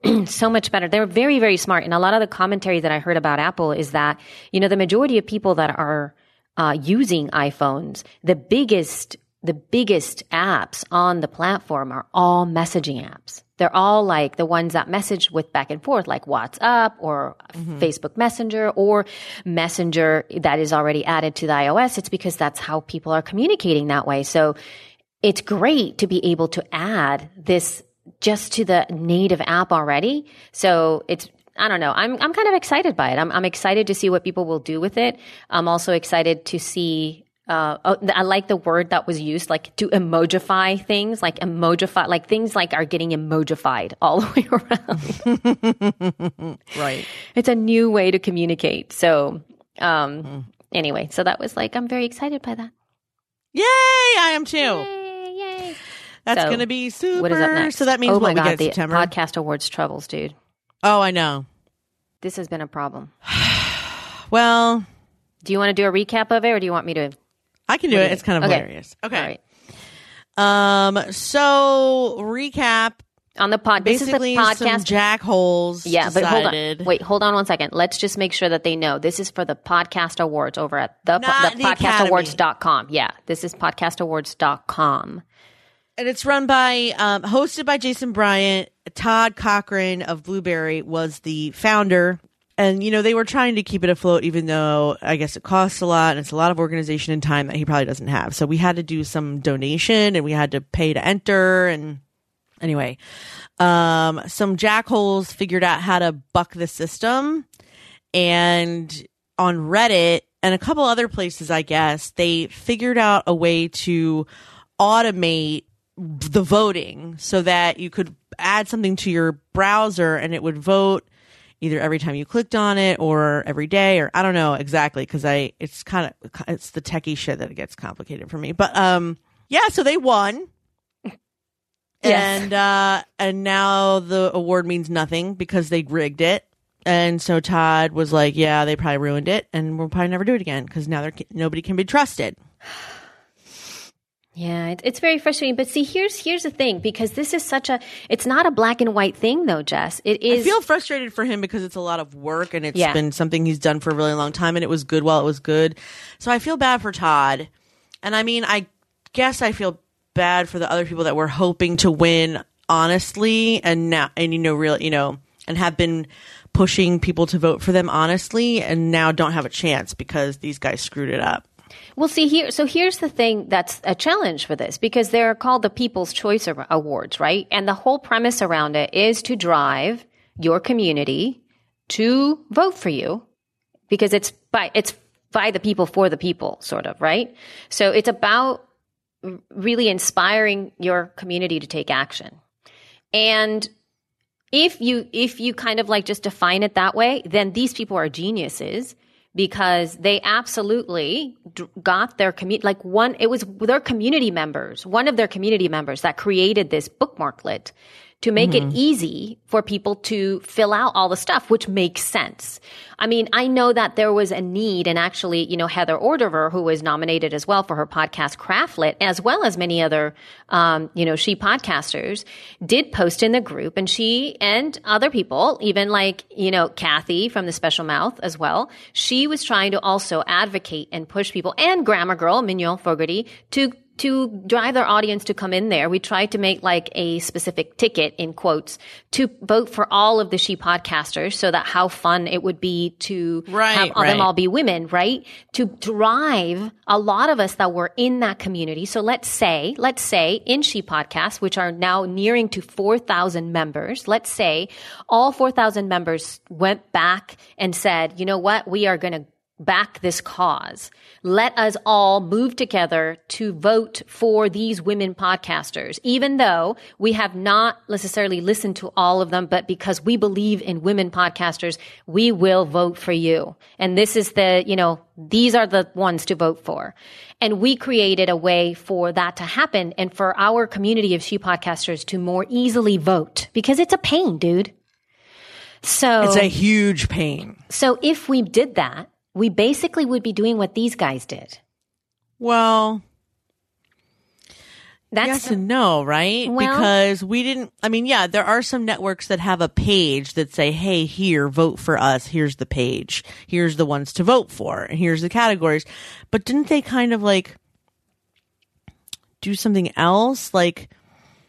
so much better. They're very, very smart. And a lot of the commentary that I heard about Apple is that, you know, the majority of people that are uh, using iPhones, the biggest, the biggest apps on the platform are all messaging apps. They're all like the ones that message with back and forth, like WhatsApp or mm-hmm. Facebook Messenger or Messenger that is already added to the iOS. It's because that's how people are communicating that way. So it's great to be able to add this just to the native app already. So it's I don't know. I'm I'm kind of excited by it. I'm I'm excited to see what people will do with it. I'm also excited to see. Uh, oh, I like the word that was used, like to emojify things, like emojify, like things like are getting emojified all the way around. Right. it's a new way to communicate. So, um, anyway, so that was like I'm very excited by that. Yay! I am too. Yay! Yay! That's So, gonna be super. What is up next? So that means oh what my we god, get the September. podcast awards troubles, dude. Oh, I know. This has been a problem. Well, Do you want to do a recap of it, or do you want me to? I can do it. It's kind of Okay. hilarious. Okay. Right. Um. So recap. On the pod, this is the Basically, some podcast. jackholes. yeah, but hold on. Wait, hold on one second. Let's just make sure that they know this is for the podcast awards over at the, Not the the Academy. podcastawards.com. Yeah, this is podcastawards.com. And it's run by, um, hosted by Jason Bryant. Todd Cochran of Blubrry was the founder. And, you know, they were trying to keep it afloat, even though I guess it costs a lot and it's a lot of organization and time that he probably doesn't have. So we had to do some donation and we had to pay to enter. And anyway, um, some jackholes figured out how to buck the system. And on Reddit and a couple other places, I guess, they figured out a way to automate the voting so that you could add something to your browser and it would vote either every time you clicked on it or every day or I don't know exactly because I it's kind of it's the techie shit that gets complicated for me. But um yeah, so they won. Yes. And uh and now the award means nothing because they rigged it. And so Todd was like, "Yeah, they probably ruined it, and we'll probably never do it again because now they're nobody can be trusted." Yeah, it, it's very frustrating. But see, here's here's the thing because this is such a it's not a black and white thing though, Jess. It is. I feel frustrated for him because it's a lot of work and it's Yeah. been something he's done for a really long time and it was good while it was good. So I feel bad for Todd. And I mean, I guess I feel bad for the other people that were hoping to win honestly and now, and you know, real, you know, and have been pushing people to vote for them honestly and now don't have a chance because these guys screwed it up. Well, see here. So here's the thing that's a challenge for this because they're called the People's Choice Awards, right? And the whole premise around it is to drive your community to vote for you because it's by it's by the people for the people, sort of, right? So it's about really inspiring your community to take action. And if you if you kind of like just define it that way, then these people are geniuses because they absolutely got their community like one it was their community members, one of their community members that created this bookmarklet to make it easy for people to fill out all the stuff, which makes sense. I mean, I know that there was a need, and actually, you know, Heather Ordover, who was nominated as well for her podcast Craftlit, as well as many other, um, you know, she podcasters, did post in the group, and she and other people, even like, you know, Kathy from the Special Mouth as well, she was trying to also advocate and push people, and Grammar Girl, Mignon Fogarty, to to drive their audience to come in there, we tried to make like a specific ticket in quotes to vote for all of the she podcasters so that how fun it would be to Right, have all- them all be women, right? To drive a lot of us that were in that community. So let's say, let's say in she podcasts, which are now nearing to 4,000 members, let's say all 4,000 members went back and said, you know what? We are going to back this cause. Let us all move together to vote for these women podcasters, even though we have not necessarily listened to all of them, but because we believe in women podcasters, we will vote for you. And this is the, you know, these are the ones to vote for. And we created a way for that to happen and for our community of she podcasters to more easily vote because it's a pain, dude. So It's a huge pain. so if we did that, we basically would be doing what these guys did. Well, That's yes and no, right? Well- because we didn't. I mean, yeah, there are some networks that have a page that say, "Hey, here, vote for us. Here's the page. Here's the ones to vote for, and here's the categories." But didn't they kind of like do something else? Like,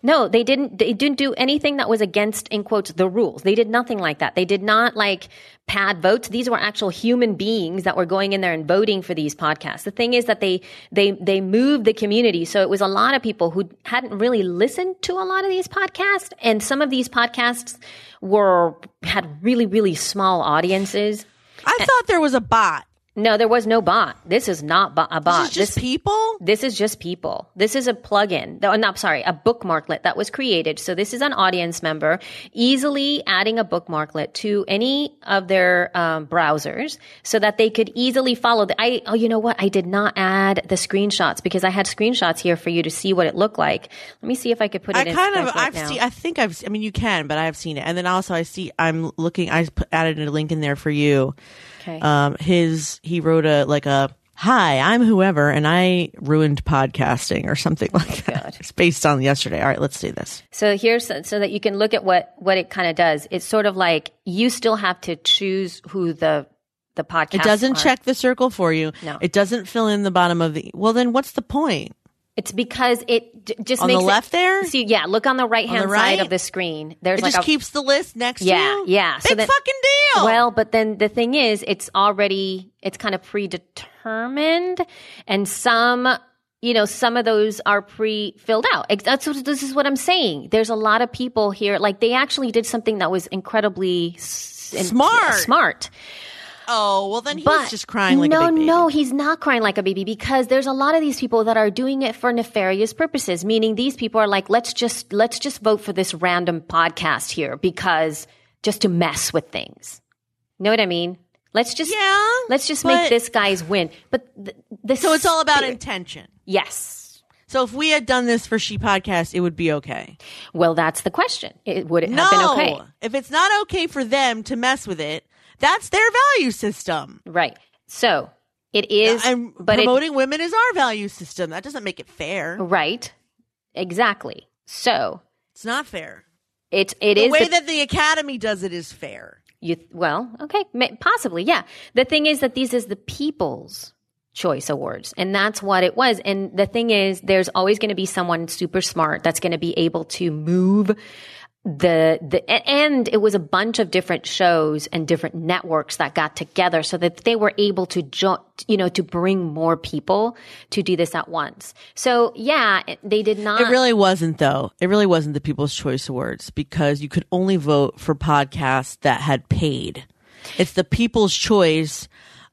no, they didn't. They didn't do anything that was against, in quotes, the rules. They did nothing like that. They did not like pad votes. These were actual human beings that were going in there and voting for these podcasts. The thing is that they they they moved the community, so it was a lot of people who hadn't really listened to a lot of these podcasts, and some of these podcasts were had really really small audiences. I thought there was a bot No, there was no bot. This is not bo- a bot. This is just people. This is just people. This is a plugin. No, no, sorry, a bookmarklet that was created. So this is an audience member easily adding a bookmarklet to any of their um, browsers so that they could easily follow. The, I oh, you know what? I did not add the screenshots because I had screenshots here for you to see what it looked like. Let me see if I could put it. I in kind of, right I've seen, I think I've, I mean, you can, but I've seen it. And then also I see, I'm looking, I added a link in there for you. Okay. Um, his, he wrote a, like a, hi, I'm whoever, and I ruined podcasting or something like that. It's based on yesterday. All right, let's do this. So here's so that you can look at what what it kind of does. It's sort of like you still have to choose who the the podcast. It doesn't are. check the circle for you. No. It doesn't fill in the bottom of the, well, then what's the point? It's because it just On the makes it- left there? See, yeah, look on the right hand right? side of the screen. There's It like just a keeps the list next yeah, to you? yeah. Big that- fucking deal. Well, but then the thing is, it's already it's kind of predetermined, and some. You know, some of those are pre-filled out. That's what, this is what I'm saying. There's a lot of people here. Like they actually did something that was incredibly s- Smart. Oh, well, then he's But just crying like no, a baby. no, no, he's not crying like a baby because there's a lot of these people that are doing it for nefarious purposes. Meaning these people are like, let's just let's just vote for this random podcast here because just to mess with things. Know what I mean? Let's just Yeah, let's just but- make this guy's win. But th- the So it's all about spirit- intention. yes. So if we had done this for She Podcast, it would be okay. Well, that's the question. It, would it No, have been okay? if it's not okay for them to mess with it, that's their value system. Right. So it is, And but it, promoting women is our value system. That doesn't make it fair. right. Exactly. So It's not fair. it's it The is way the- that the Academy does it is fair. You well, okay, possibly, yeah. The thing is that these is the people's choice awards, and that's what it was. And the thing is, there's always going to be someone super smart that's going to be able to move the the and it was a bunch of different shows and different networks that got together so that they were able to jo- you know to bring more people to do this at once. So yeah, they did not It really wasn't though. It really wasn't the People's Choice Awards because you could only vote for podcasts that had paid. It's the people's choice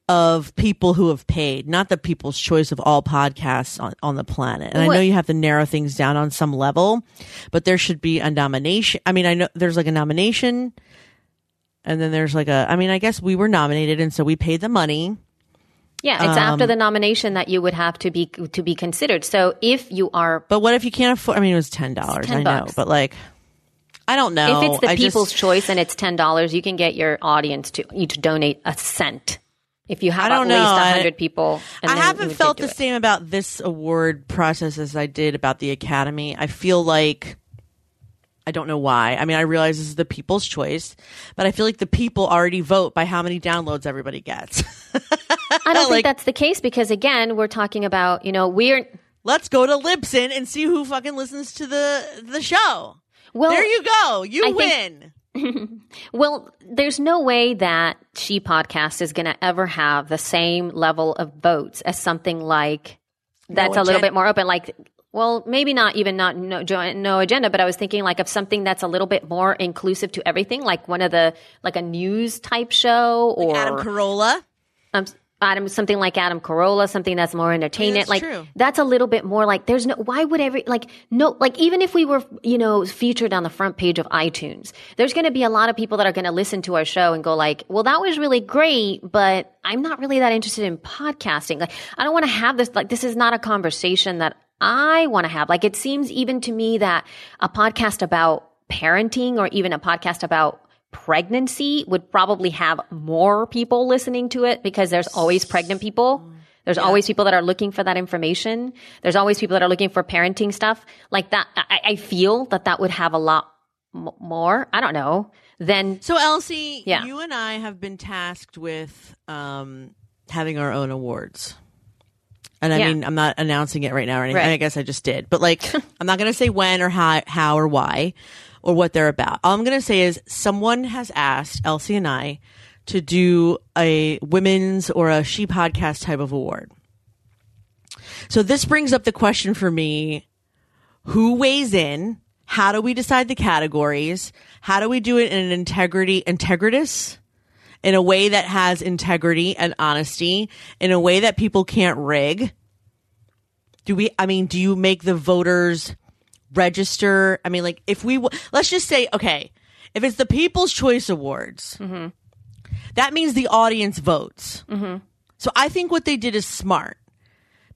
of people who have paid, not the people's choice of all podcasts on, on the planet. And I know you have to narrow things down on some level, but there should be a nomination. I mean, I know there's like a nomination and then there's like a, I mean, I guess we were nominated and so we paid the money. yeah, it's Um, after the nomination that you would have to be to be considered. So if you are But what if you can't afford, I mean, it was $10. I 10 know, but like, I don't know. If it's the I just- people's choice and it's ten dollars, you can get your audience to each donate a cent. If you have I don't at least know. I- hundred people, and I haven't felt the it. same about this award process as I did about the Academy. I feel like I don't know why. I mean, I realize this is the people's choice, but I feel like the people already vote by how many downloads everybody gets. I don't like- think that's the case because again, we're talking about you know we're Let's go to Libsyn and see who fucking listens to the the show. well there you go. You I think- win. well. There's no way that She Podcast is going to ever have the same level of votes as something like that's a little bit more open. Like, well, maybe not even not no, no agenda, but I was thinking like of something that's a little bit more inclusive to everything, like one of the like a news type show or Adam Carolla. um, Adam, something like Adam Carolla, something that's more entertainment. that's like true. that's a little bit more like there's no. Why would every like no like even if we were you know featured on the front page of iTunes, there's going to be a lot of people that are going to listen to our show and go like, well, that was really great, but I'm not really that interested in podcasting. Like I don't want to have this. Like this is not a conversation that I want to have. Like it seems even to me that a podcast about parenting or even a podcast about pregnancy would probably have more people listening to it because there's always pregnant people. There's always people that are looking for that information. There's always people that are looking for parenting stuff like that. I, I feel that that would have a lot m- more. I don't know. Then So Elsie, Yeah. you and I have been tasked with um, having our own awards. And I Yeah. mean, I'm not announcing it right now or anything. Right. I guess I just did. But like, I'm not going to say when or how, how or why or what they're about. All I'm going to say is someone has asked Elsie and I to do a women's or a she podcast type of award. So this brings up the question for me who weighs in? How do we decide the categories? How do we do it in an integrity, integritous in a way that has integrity and honesty, in a way that people can't rig? Do we, I mean, do you make the voters register? I mean, like, if we, w- let's just say, okay, if it's the People's Choice Awards, that means the audience votes. So I think what they did is smart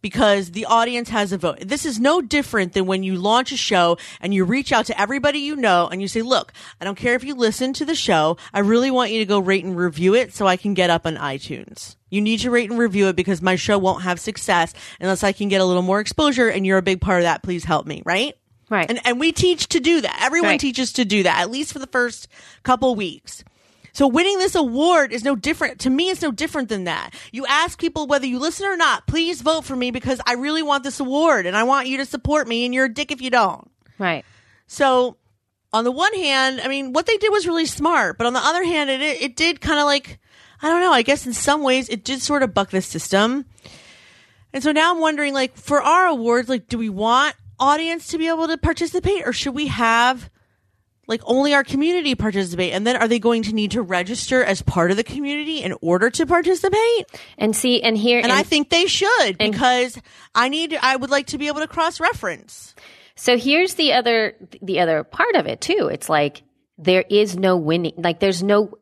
because the audience has a vote. This is no different than when you launch a show and you reach out to everybody you know and you say, look, I don't care if you listen to the show. I really want you to go rate and review it so I can get up on iTunes. You need to rate and review it because my show won't have success unless I can get a little more exposure and you're a big part of that. Please help me. Right. Right. And, and we teach to do that. Everyone Right. teaches to do that, at least for the first couple weeks. So winning this award is no different. To me, it's no different than that. You ask people whether you listen or not, please vote for me because I really want this award and I want you to support me and you're a dick if you don't. right. So on the one hand, I mean, what they did was really smart, but on the other hand, it, it did kind of like, I don't know, I guess in some ways it did sort of buck the system. And so now I'm wondering, like, for our awards, like, do we want audience to be able to participate or should we have like only our community participate? And then are they going to need to register as part of the community in order to participate? And see, and here, And, and, I think they should because I need, I would like to be able to cross reference. so here's the other, the other part of it too. It's like there is no winning. Like there's no.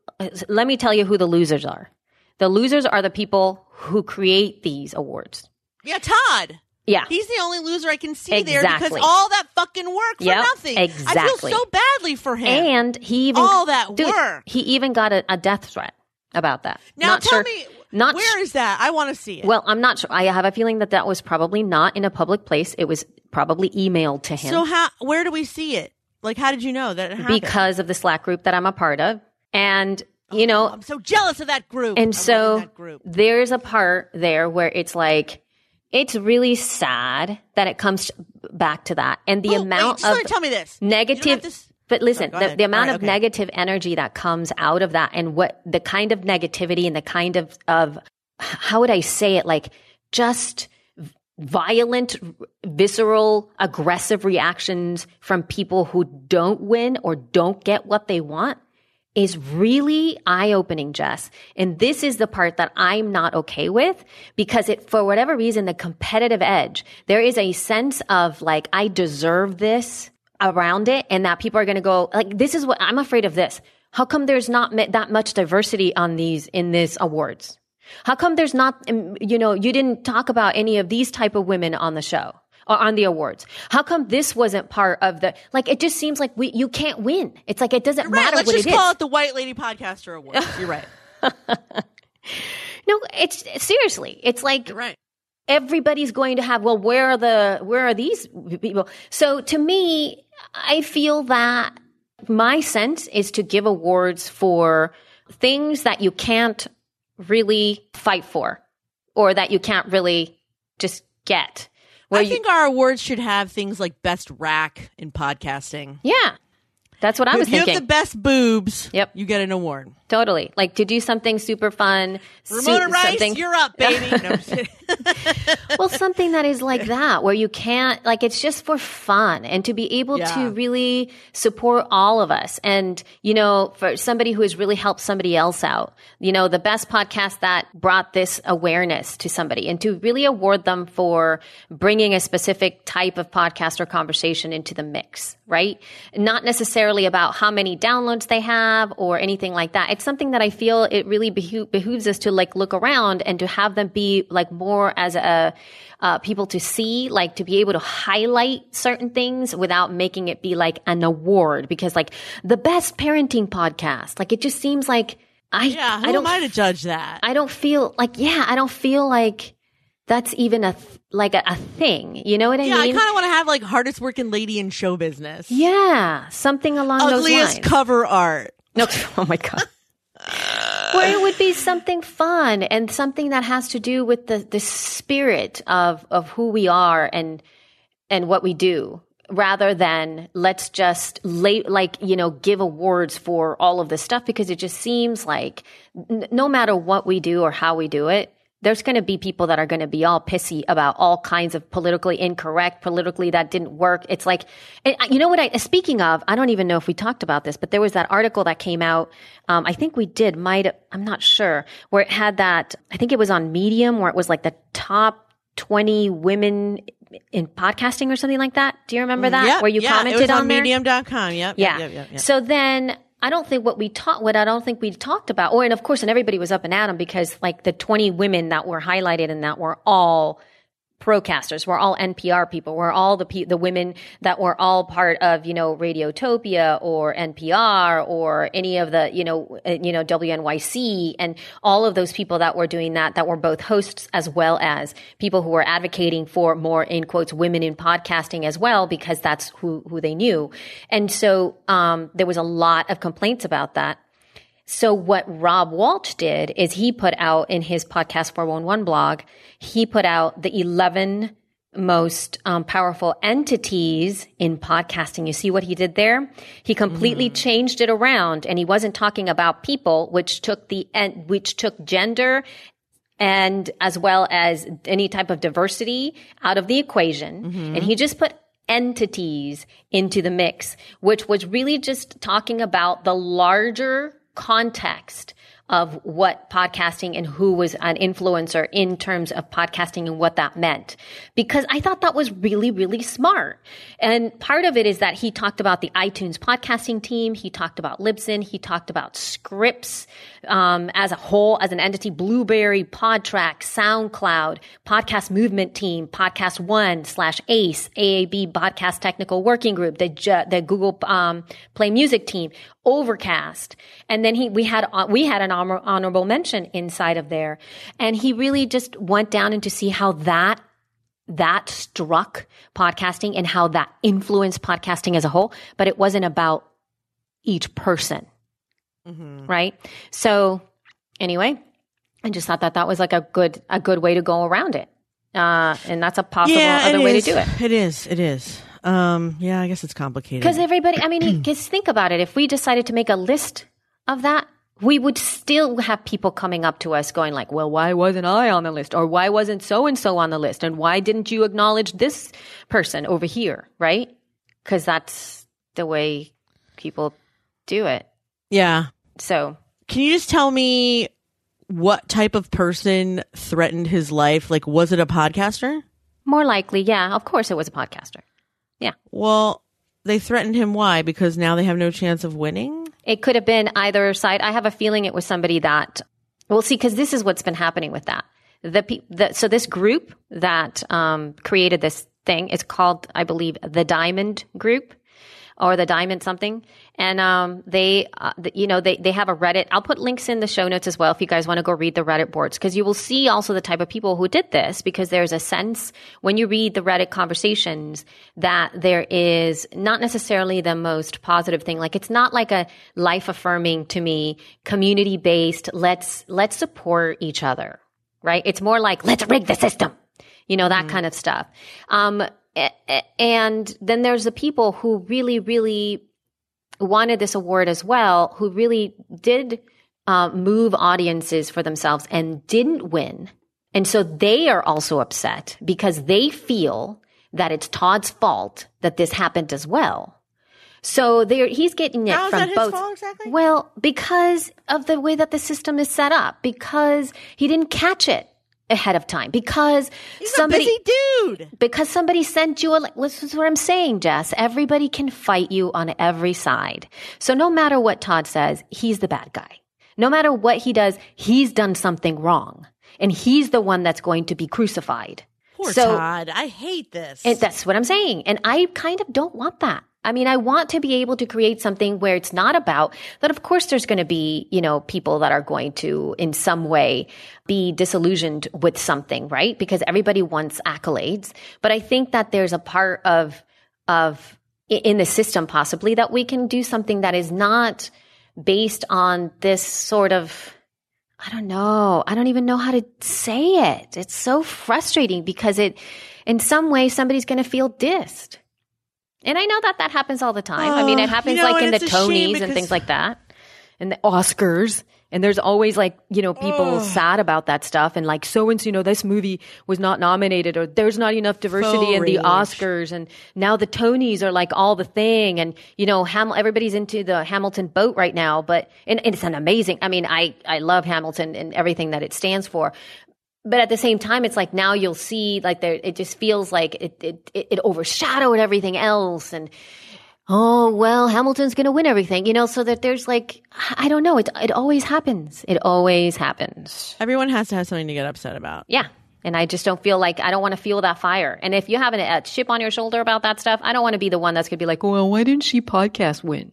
Let me tell you who the losers are. The losers are the people who create these awards. Yeah, Todd. Yeah. He's the only loser I can see there because all that fucking work for Yep, nothing. I feel so badly for him. And he even All that Dude, work. He even got a, a death threat about that. now not tell sure, me, Not where su- is that? I want to see it. Well, I'm not sure. I have a feeling that that was probably not in a public place. It was probably emailed to him so how? Where do we see it? Like, how did you know that it happened? because of the Slack group that I'm a part of. And, you oh, know, I'm so jealous of that group. And in so group. there's a part there where it's like, it's really sad that it comes back to that. And the Oh, amount wanna of tell me this. You don't have negative to but listen go the, the amount right, of okay. negative energy that comes out of that and what the kind of negativity and the kind of of how would i say it like just violent visceral aggressive reactions from people who don't win or don't get what they want is really eye opening, Jess. And this is the part that I'm not okay with because it, for whatever reason, the competitive edge, there is a sense of like, I deserve this around it and that people are going to go like, this is what I'm afraid of this. How come there's not that much diversity on these, in this awards? How come there's not, um, you know, you didn't talk about any of these type of women on the show? Or on the awards. How come this wasn't part of the like it just seems like we you can't win. It's like it doesn't Right, matter let's what just it is. call it the White Lady Podcaster Award. You're right. No, it's seriously. It's like You're right. everybody's going to have. Well, where are the where are these people? So to me, I feel that my sense is to give awards for things that you can't really fight for, or that you can't really just get. I you, think our awards should have things like best rack in podcasting. yeah, that's what I was if you thinking. have the best boobs, Yep. you get an award. Totally, like to do something super fun. su- Ramona Rice, something- you're up, baby. No, I'm just kidding. well, something that is like that, where you can't, like, it's just for fun and to be able Yeah. to really support all of us. And, you know, for somebody who has really helped somebody else out, you know, the best podcast that brought this awareness to somebody and to really award them for bringing a specific type of podcast or conversation into the mix, right? Not necessarily about how many downloads they have or anything like that. It's something that I feel it really behoo- behooves us to like look around and to have them be like more as a uh, people to see, like to be able to highlight certain things without making it be like an award because like the best parenting podcast, like it just seems like I yeah, who I don't am I to judge that? I don't feel like yeah I don't feel like that's even a th- like a, a thing. You know what I mean? yeah, I kind of want to have like hardest working lady in show business. yeah, something along those Ugliest lines. cover art. No, oh my god. Where it would be something fun and something that has to do with the the spirit of of who we are and and what we do rather than let's just lay, like you know give awards for all of this stuff because it just seems like n- no matter what we do or how we do it there's going to be people that are going to be all pissy about all kinds of politically incorrect, politically that didn't work. It's like, you know what? I speaking of, I don't even know if we talked about this, but there was that article that came out. Um, I think we did. Might I'm not sure where it had that. I think it was on Medium where it was like the top 20 women in podcasting or something like that. Do you remember that? Yep, where you yeah, commented it was on, on medium.com. Yep. Yeah. Yep, yep, yep, yep. So then I don't think what we taught, what I don't think we talked about, or and of course, and everybody was up and at because like the 20 women that were highlighted and that were all procasters, were all NPR people, We're all the pe- the women that were all part of you know Radiotopia or NPR or any of the you know uh, you know WNYC and all of those people that were doing that that were both hosts as well as people who were advocating for more in quotes women in podcasting as well because that's who who they knew, and so um, there was a lot of complaints about that. So what Rob Walch did is he put out in his podcast 411 blog, he put out the 11 most um, powerful entities in podcasting. You see what he did there? He completely changed it around and he wasn't talking about people, which took the, en- which took gender and as well as any type of diversity out of the equation. And he just put entities into the mix, which was really just talking about the larger context of what podcasting and who was an influencer in terms of podcasting and what that meant. Because I thought that was really, really smart. And part of it is that he talked about the iTunes podcasting team. He talked about Libsyn. He talked about scripts, um, as a whole, as an entity, Blubrry, Podtrac, SoundCloud, Podcast Movement Team, Podcast One slash ACE, IAB Podcast Technical Working Group, the, the Google, um, Play Music Team, Overcast. And then he, we had, uh, we had an honor- honorable mention inside of there. And he really just went down and to see how that that struck podcasting and how that influenced podcasting as a whole, but it wasn't about each person. Right. So anyway, I just thought that that was like a good, a good way to go around it. Uh, and that's a possible other way is. to do it. It is. It is. Um, yeah, I guess it's complicated. Because everybody, I mean, just think about it. If we decided to make a list of that, we would still have people coming up to us going like, well, why wasn't I on the list? Or why wasn't so and so on the list? And why didn't you acknowledge this person over here? Right? Because that's the way people do it. yeah. So Can you just tell me what type of person threatened his life? Like, was it a podcaster? more likely, yeah, of course it was a podcaster. Yeah. Well, they threatened him. Why? Because now they have no chance of winning. It could have been either side. I have a feeling it was somebody that, we'll see, because this is what's been happening with that. The, the so this group that um, created this thing is called, I believe, the Diamond Group or the Diamond something, and um, they, uh, the, you know, they they have a Reddit. I'll put links in the show notes as well if you guys want to go read the Reddit boards because you will see also the type of people who did this because there's a sense when you read the Reddit conversations that there is not necessarily the most positive thing. Like it's not like a life affirming to me, community based. Let's let's support each other, right? It's more like let's rig the system, you know, that kind of stuff. Um, and then there's the people who really, really wanted this award as well, who really did uh, move audiences for themselves and didn't win. And so they are also upset because they feel that it's Todd's fault that this happened as well. So they're, he's getting it How is from both. fault exactly? Well, because of the way that the system is set up, because he didn't catch it ahead of time, because He's somebody dude. because somebody sent you a this is what i'm saying jess. Everybody can fight you on every side. So no matter what todd says he's the bad guy. No matter what he does he's done something wrong. And he's the one that's going to be crucified. Poor so Todd. I hate this. and that's what i'm saying. And i kind of don't want that I mean, I want to be able to create something where it's not about that. Of course, there's going to be, you know, people that are going to in some way be disillusioned with something, right? Because everybody wants accolades. But I think that there's a part of, of in the system possibly that we can do something that is not based on this sort of, I don't know. I don't even know how to say it. It's so frustrating because it, in some way, somebody's going to feel dissed. And I know that that happens all the time. I mean, Oh, it ah, happens you know, like in the it's a shame Tonys and things like that, and the Oscars And there's always like, you know, people sad about that stuff and like, so and so, you know, this movie was not nominated or there's not enough diversity Faux in the. Oscars. And now the Tonys are like all the thing. And, you know, Ham- everybody's into the Hamilton boat right now. But, and, and it's an amazing, I mean, I, I love Hamilton and everything that it stands for. But at the same time, it's like now you'll see like there, it just feels like it, it, it, overshadowed everything else. And, oh well hamilton's gonna win everything you know so that there's like i don't know it, it always happens it always happens Everyone has to have something to get upset about. yeah and i just don't feel like i don't want to feel that fire and if you have a, a chip on your shoulder about that stuff i don't want to be the one that's gonna be like well why didn't she podcast win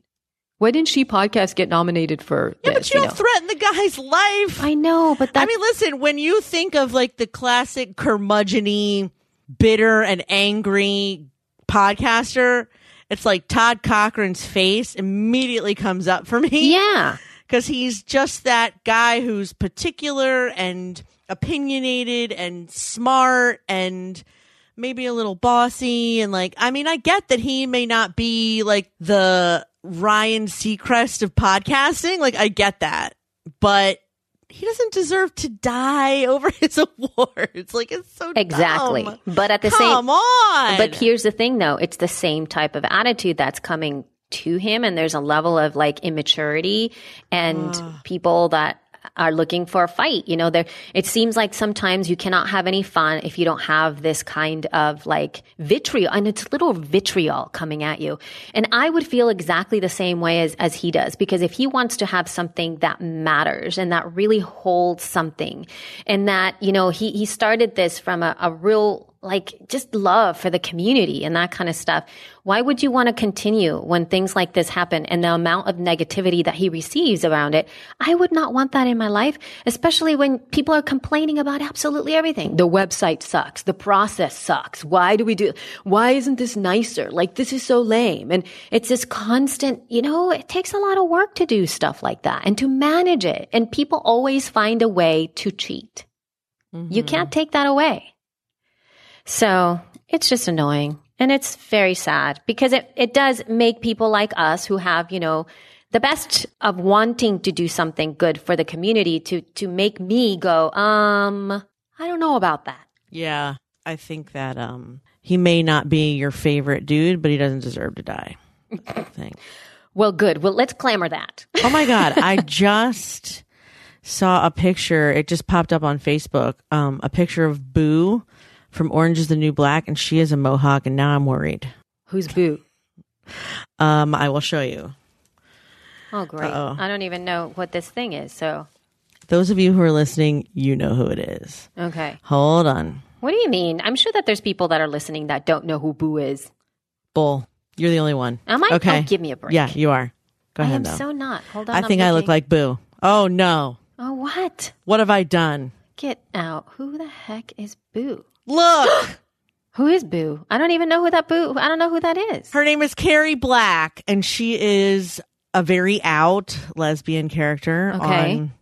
why didn't she podcast get nominated for Yeah, this, but you don't know? threaten the guy's life. i know but that I mean, listen, when you think of like the classic curmudgeony, bitter and angry podcaster, it's like Todd Cochran's face immediately comes up for me. yeah Because he's just that guy who's particular and opinionated and smart and maybe a little bossy. And like, I mean, I get that he may not be like the Ryan Seacrest of podcasting. Like, I get that. But he doesn't deserve to die over his awards. Like, it's so exactly dumb. but at the same Come on. But here's the thing though, it's the same type of attitude that's coming to him and there's a level of like immaturity and ah. people that are looking for a fight. You know, there it seems like sometimes you cannot have any fun if you don't have this kind of like vitriol and it's little vitriol coming at you. And I would feel exactly the same way as as he does because if he wants to have something that matters and that really holds something and that, you know, he he started this from a, a real like just love for the community and that kind of stuff. Why would you want to continue when things like this happen and the amount of negativity that he receives around it? I would not want that in my life, especially when people are complaining about absolutely everything. The website sucks. The process sucks. Why do we do, why isn't this nicer? Like this is so lame. And it's this constant, you know, it takes a lot of work to do stuff like that and to manage it. And people always find a way to cheat. You mm-hmm. can't take that away. So it's just annoying. And it's very sad because it, it does make people like us who have, you know, the best of wanting to do something good for the community to, to make me go, um, I don't know about that. Yeah, I think that um he may not be your favorite dude, but he doesn't deserve to die. I think. Well, good. Well, let's clamor that. Oh my god, I just saw a picture. It just popped up on Facebook. Um, a picture of Boo from Orange Is the New Black, and she is a mohawk, and now I'm worried. Who's Boo? Um, I will show you. Oh, great. Uh-oh. I don't even know what this thing is. So, Those of you who are listening, you know who it is. okay. Hold on, What do you mean? I'm sure that there's people that are listening that don't know who Boo is. Bull. You're the only one. Am I? Okay. Oh, give me a break. Yeah, you are. Go I ahead. I am though. so not. Hold on. I I'm think I look like Boo. Oh no! Oh, what? What have I done? Get out. Who the heck is Boo? Look. Who is Boo? I don't even know who that Boo. I don't know who that is. Her name is Carrie Black, and she is a very out lesbian character Okay. on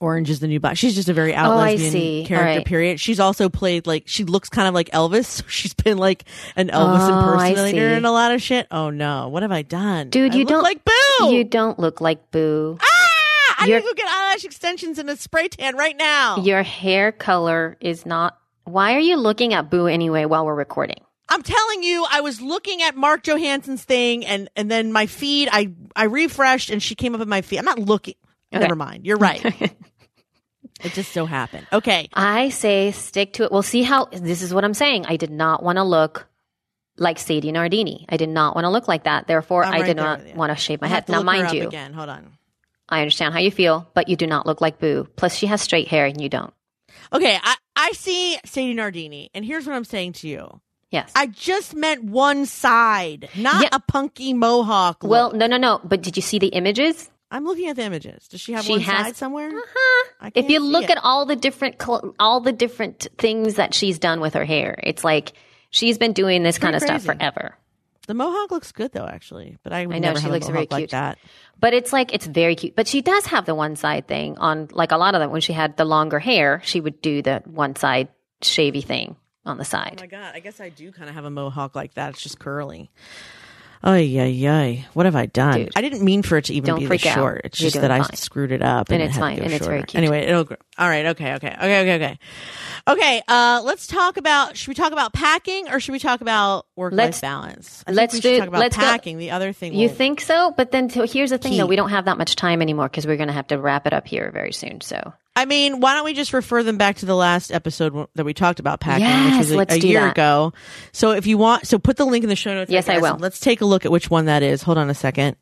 Orange is the New Black. She's just a very out Oh, lesbian character, right. period. She's also played like, she looks kind of like Elvis. So she's been like an Elvis Oh, impersonator and a lot of shit. Oh no, what have I done? Dude, I you look don't look like Boo! You don't look like Boo. ah! I need to go get eyelash extensions and a spray tan right now. Your hair color is not. Why are you looking at Boo anyway while we're recording? I'm telling you, I was looking at Mark Johansson's thing, and and then my feed, I I refreshed, and she came up in my feed. I'm not looking. Okay. Never mind. You're right. it just so happened. Okay. I say stick to it. We'll see how. This is what I'm saying. I did not want to look like Sadie Nardini. I did not want to look like that. Therefore, I'm I did there not want to shave my I have head. Now, mind you, again. Hold on. I understand how you feel, but you do not look like Boo. Plus, she has straight hair and you don't. Okay, I I see Sadie Nardini, and here's what I'm saying to you. Yes. I just meant one side, not Yeah. a punky mohawk. Look. well, no, no, no. But did you see the images? I'm looking at the images. Does she have She one has- side somewhere? Uh-huh. I If you look it. at all the different cl- all the different things that she's done with her hair, it's like she's been doing this kind of Pretty stuff forever. The mohawk looks good though, actually. But I I know, never she looks a very mohawk like that. But it's like it's very cute. But she does have the one side thing on like a lot of them. When she had the longer hair, she would do the one side shavy thing on the side. Oh my god, I guess I do kind of have a mohawk like that. It's just curly. Ay, ay, ay. What have I done? Dude. I didn't mean for it to even be this out. short. It's You're just that doing I screwed it up. And it it's had to fine, and it's very cute. Anyway, it'll grow. All right. Okay. Okay. Okay. Okay. Okay. Okay. Uh, let's talk about, should we talk about packing or should we talk about work life balance? I let's do- talk about let's go- packing. The other thing. You think so? But then so here's the thing, though. We don't have that much time anymore because we're going to have to wrap it up here very soon. So I mean, why don't we just refer them back to the last episode that we talked about packing, which was a, a year that. ago. So if you want, so put the link in the show notes. Yes, I will. Let's take a look at which one that is. Hold on a second.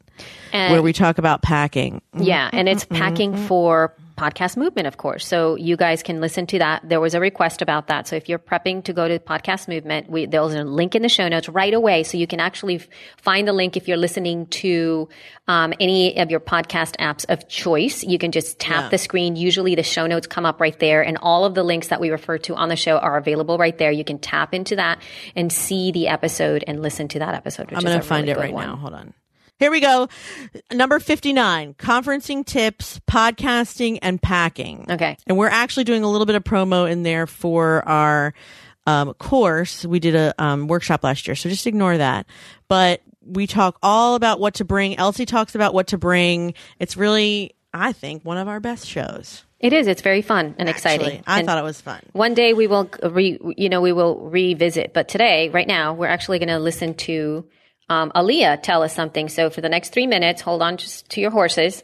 and where we talk about packing. Yeah, and it's packing Mm-hmm. for podcast movement, of course. So you guys can listen to that. There was a request about that. So if you're prepping to go to podcast movement, we, there's a link in the show notes right away. So you can actually f- find the link if you're listening to um, any of your podcast apps of choice. You can just tap Yeah. the screen. Usually the show notes come up right there, and all of the links that we refer to on the show are available right there. You can tap into that and see the episode and listen to that episode. Which I'm going to find it right one. now. Hold on. Here we go. Number 59, conferencing tips, podcasting and packing. Okay. And we're actually doing a little bit of promo in there for our um, course. We did a um, workshop last year, so just ignore that. But we talk all about what to bring. Elsie talks about what to bring. It's really, I think, one of our best shows. It is. It's very fun and exciting. Actually, I And- thought it was fun. One day we will re, you know, we will revisit. But today, right now, we're actually going to listen to um, Aaliyah tell us something. So for the next three minutes, hold on just to your horses.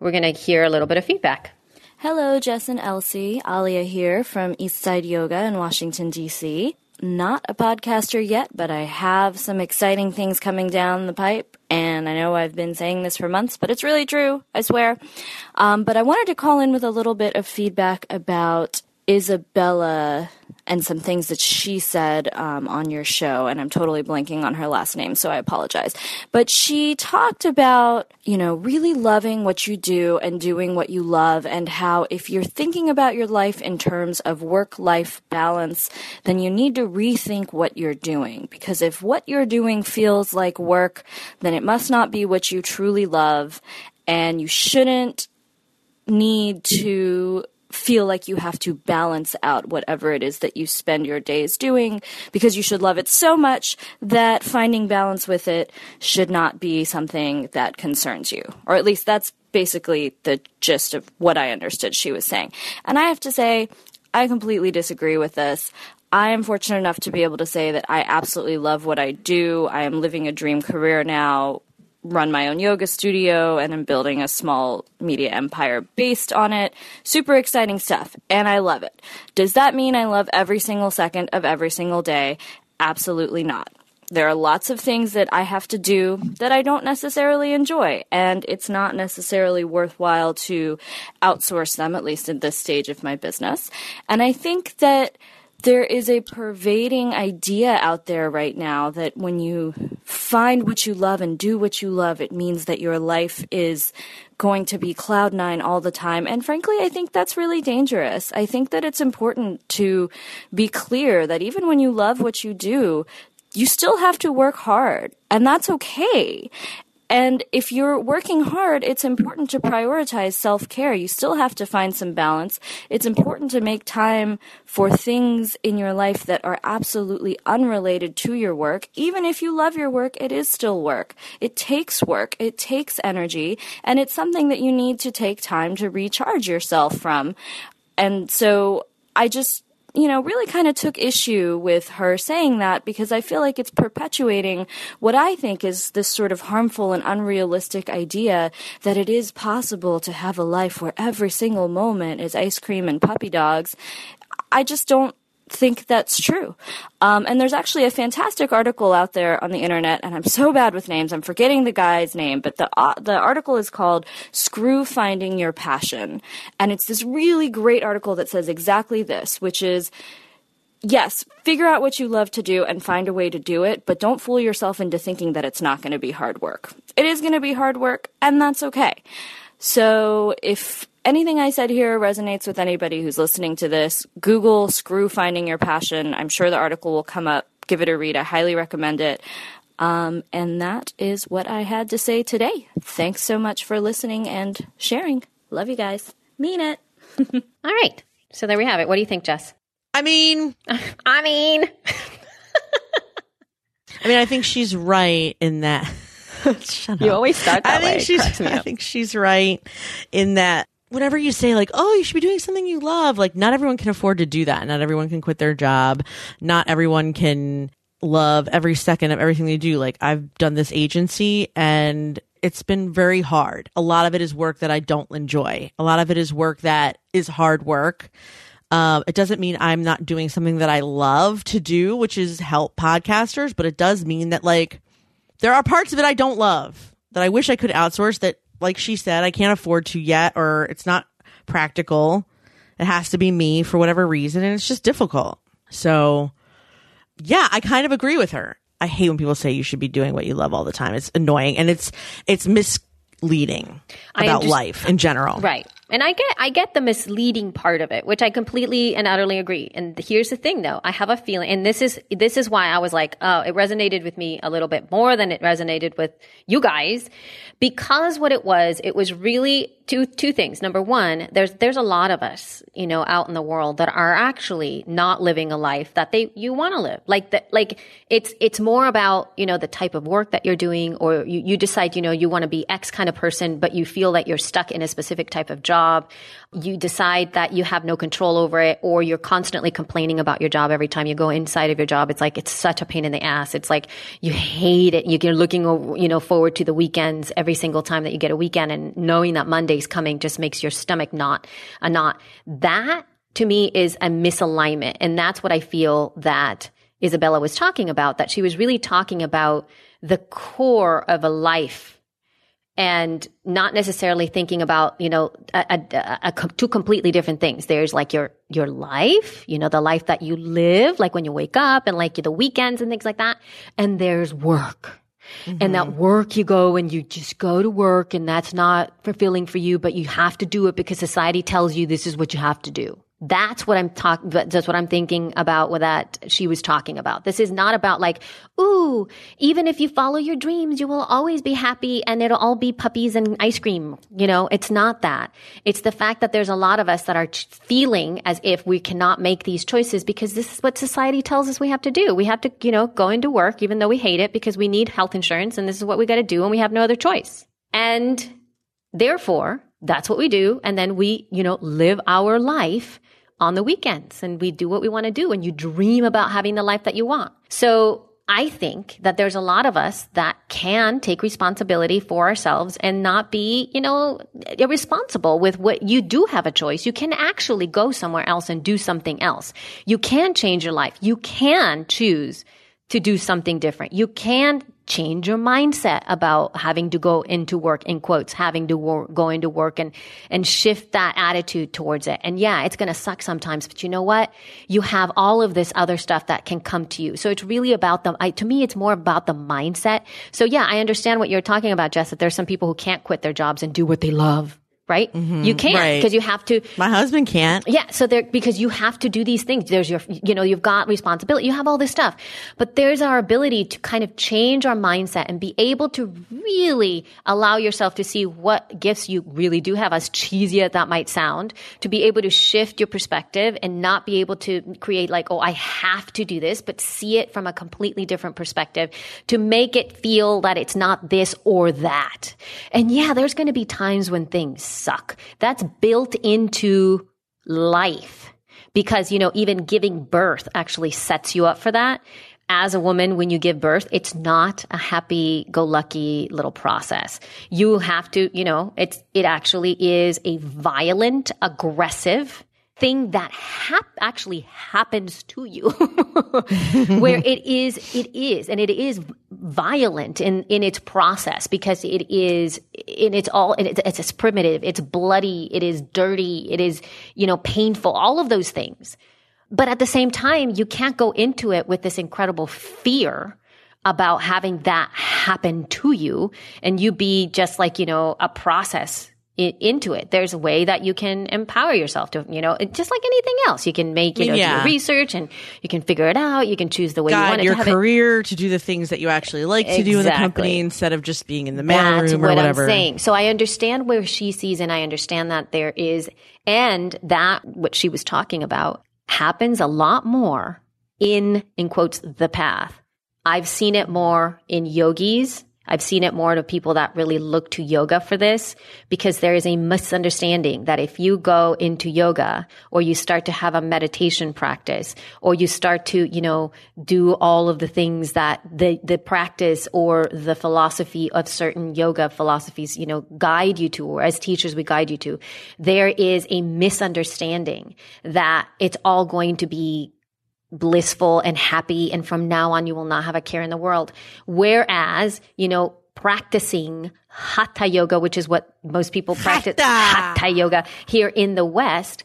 We're going to hear a little bit of feedback. Hello, Jess and Elsie. Alia here from Eastside Yoga in Washington, D.C. Not a podcaster yet, but I have some exciting things coming down the pipe. And I know I've been saying this for months, but it's really true, I swear. Um, but I wanted to call in with a little bit of feedback about Isabella and some things that she said um, on your show, and I'm totally blanking on her last name, so I apologize. But she talked about, you know, really loving what you do and doing what you love, and how if you're thinking about your life in terms of work life balance, then you need to rethink what you're doing. Because if what you're doing feels like work, then it must not be what you truly love, and you shouldn't need to feel like you have to balance out whatever it is that you spend your days doing because you should love it so much that finding balance with it should not be something that concerns you. Or at least that's basically the gist of what I understood she was saying. And I have to say, I completely disagree with this. I am fortunate enough to be able to say that I absolutely love what I do. I am living a dream career now run my own yoga studio and I'm building a small media empire based on it. Super exciting stuff. And I love it. Does that mean I love every single second of every single day? Absolutely not. There are lots of things that I have to do that I don't necessarily enjoy, and it's not necessarily worthwhile to outsource them, at least at this stage of my business. And I think that there is a pervading idea out there right now that when you find what you love and do what you love, it means that your life is going to be cloud nine all the time. And frankly, I think that's really dangerous. I think that it's important to be clear that even when you love what you do, you still have to work hard, and that's okay. And if you're working hard, it's important to prioritize self care. You still have to find some balance. It's important to make time for things in your life that are absolutely unrelated to your work. Even if you love your work, it is still work. It takes work. It takes energy. And it's something that you need to take time to recharge yourself from. And so I just you know, really kind of took issue with her saying that because I feel like it's perpetuating what I think is this sort of harmful and unrealistic idea that it is possible to have a life where every single moment is ice cream and puppy dogs. I just don't think that's true. Um, and there's actually a fantastic article out there on the internet, and I'm so bad with names, I'm forgetting the guy's name, but the uh, the article is called "Screw Finding Your Passion," and it's this really great article that says exactly this, which is. Yes, figure out what you love to do and find a way to do it, but don't fool yourself into thinking that it's not going to be hard work. It is going to be hard work, and that's okay. So if anything I said here resonates with anybody who's listening to this, Google screw finding your passion. I'm sure the article will come up. Give it a read. I highly recommend it. Um, and that is what I had to say today. Thanks so much for listening and sharing. Love you guys. Mean it. All right. So there we have it. What do you think, Jess? I mean, I mean, I I mean, I think she's right in that. Shut You up. always start that I think way. It she's. I up. think she's right in that. Whenever you say like, "Oh, you should be doing something you love," like not everyone can afford to do that. Not everyone can quit their job. Not everyone can love every second of everything they do. Like I've done this agency and it's been very hard. A lot of it is work that I don't enjoy. A lot of it is work that is hard work. Um, it doesn't mean I'm not doing something that I love to do, which is help podcasters, but it does mean that like there are parts of it I don't love that I wish I could outsource that, like she said, I can't afford to yet, or it's not practical. It has to be me for whatever reason, and it's just difficult. So, yeah, I kind of agree with her. I hate when people say you should be doing what you love all the time. It's annoying and it's it's misleading about underst- life in general. Right. And I get I get the misleading part of it, which I completely and utterly agree. And here's the thing though, I have a feeling and this is this is why I was like, oh, it resonated with me a little bit more than it resonated with you guys. Because what it was, it was really two two things. Number one, there's there's a lot of us, you know, out in the world that are actually not living a life that they you want to live. Like that like it's it's more about, you know, the type of work that you're doing or you, you decide, you know, you want to be X kind of person, but you feel that you're stuck in a specific type of job. You decide that you have no control over it or you're constantly complaining about your job every time you go inside of your job. It's like it's such a pain in the ass. It's like you hate it. You're looking over, you know, forward to the weekends every single time that you get a weekend and knowing that Monday's coming just makes your stomach knot a knot. That to me is a misalignment. And that's what I feel that Isabella was talking about, that she was really talking about the core of a life and not necessarily thinking about you know a, a, a, two completely different things. There's like your your life you know the life that you live like when you wake up and like the weekends and things like that. And there's work. And that mm-hmm. work you go and you just go to work and that's not fulfilling for you but you have to do it because society tells you this is what you have to do that's what I'm talking. That's what I'm thinking about. What that she was talking about. This is not about like, ooh, even if you follow your dreams, you will always be happy, and it'll all be puppies and ice cream. You know, it's not that. It's the fact that there's a lot of us that are feeling as if we cannot make these choices because this is what society tells us we have to do. We have to, you know, go into work even though we hate it because we need health insurance, and this is what we got to do, and we have no other choice. And therefore, that's what we do, and then we, you know, live our life on the weekends and we do what we want to do and you dream about having the life that you want. So I think that there's a lot of us that can take responsibility for ourselves and not be, you know, irresponsible with what you do have a choice. You can actually go somewhere else and do something else. You can change your life. You can choose to do something different. You can change your mindset about having to go into work in quotes, having to wor- go into work and, and shift that attitude towards it. And yeah, it's going to suck sometimes, but you know what? You have all of this other stuff that can come to you. So it's really about the, I, to me, it's more about the mindset. So yeah, I understand what you're talking about, Jess, that there's some people who can't quit their jobs and do what they love. Right? You mm-hmm. can't right. because you have to, My husband can't. yeah, so there because you have to do these things. There's your you know, you've got responsibility, you have all this stuff. But there's our ability to kind of change our mindset and be able to really allow yourself to see what gifts you really do have, as cheesy as that might sound, to be able to shift your perspective and not be able to create like, oh, I have to do this, but see it from a completely different perspective to make it feel that it's not this or that. And yeah, there's going to be times when things suck. That's built into life because, you know, even giving birth actually sets you up for that. As a woman, when you give birth, it's not a happy go lucky little process. You have to, you know, it's, it actually is a violent, aggressive, thing that hap- actually happens to you. Where it is it is and it is violent in in its process because it is in its all it's, it's, it's primitive it's bloody it is dirty it is you know painful all of those things. But at the same time you can't go into it with this incredible fear about having that happen to you and you be just like you know a process into it. There's a way that you can empower yourself to, you know, it- just like anything else. You can make, you know, do Yeah. your research and you can figure it out. You can choose the way you want it your to have it. career to do the things that you actually like to do in the company instead of just being in the That's mailroom what or whatever. I'm saying. So I understand where she sees, and I understand that there is, and that what she was talking about happens a lot more in, in quotes, the path. I've seen it more in yogis. I've seen it more to people that really look to yoga for this because there is a misunderstanding that if you go into yoga or you start to have a meditation practice or you start to, you know, do all of the things that the, the practice or the philosophy of certain yoga philosophies, you know, guide you to, or as teachers we guide you to, there is a misunderstanding that it's all going to be blissful and happy and from now on you will not have a care in the world. Whereas you know practicing hatha yoga which is what most people practice Hatha. hatha yoga here in the west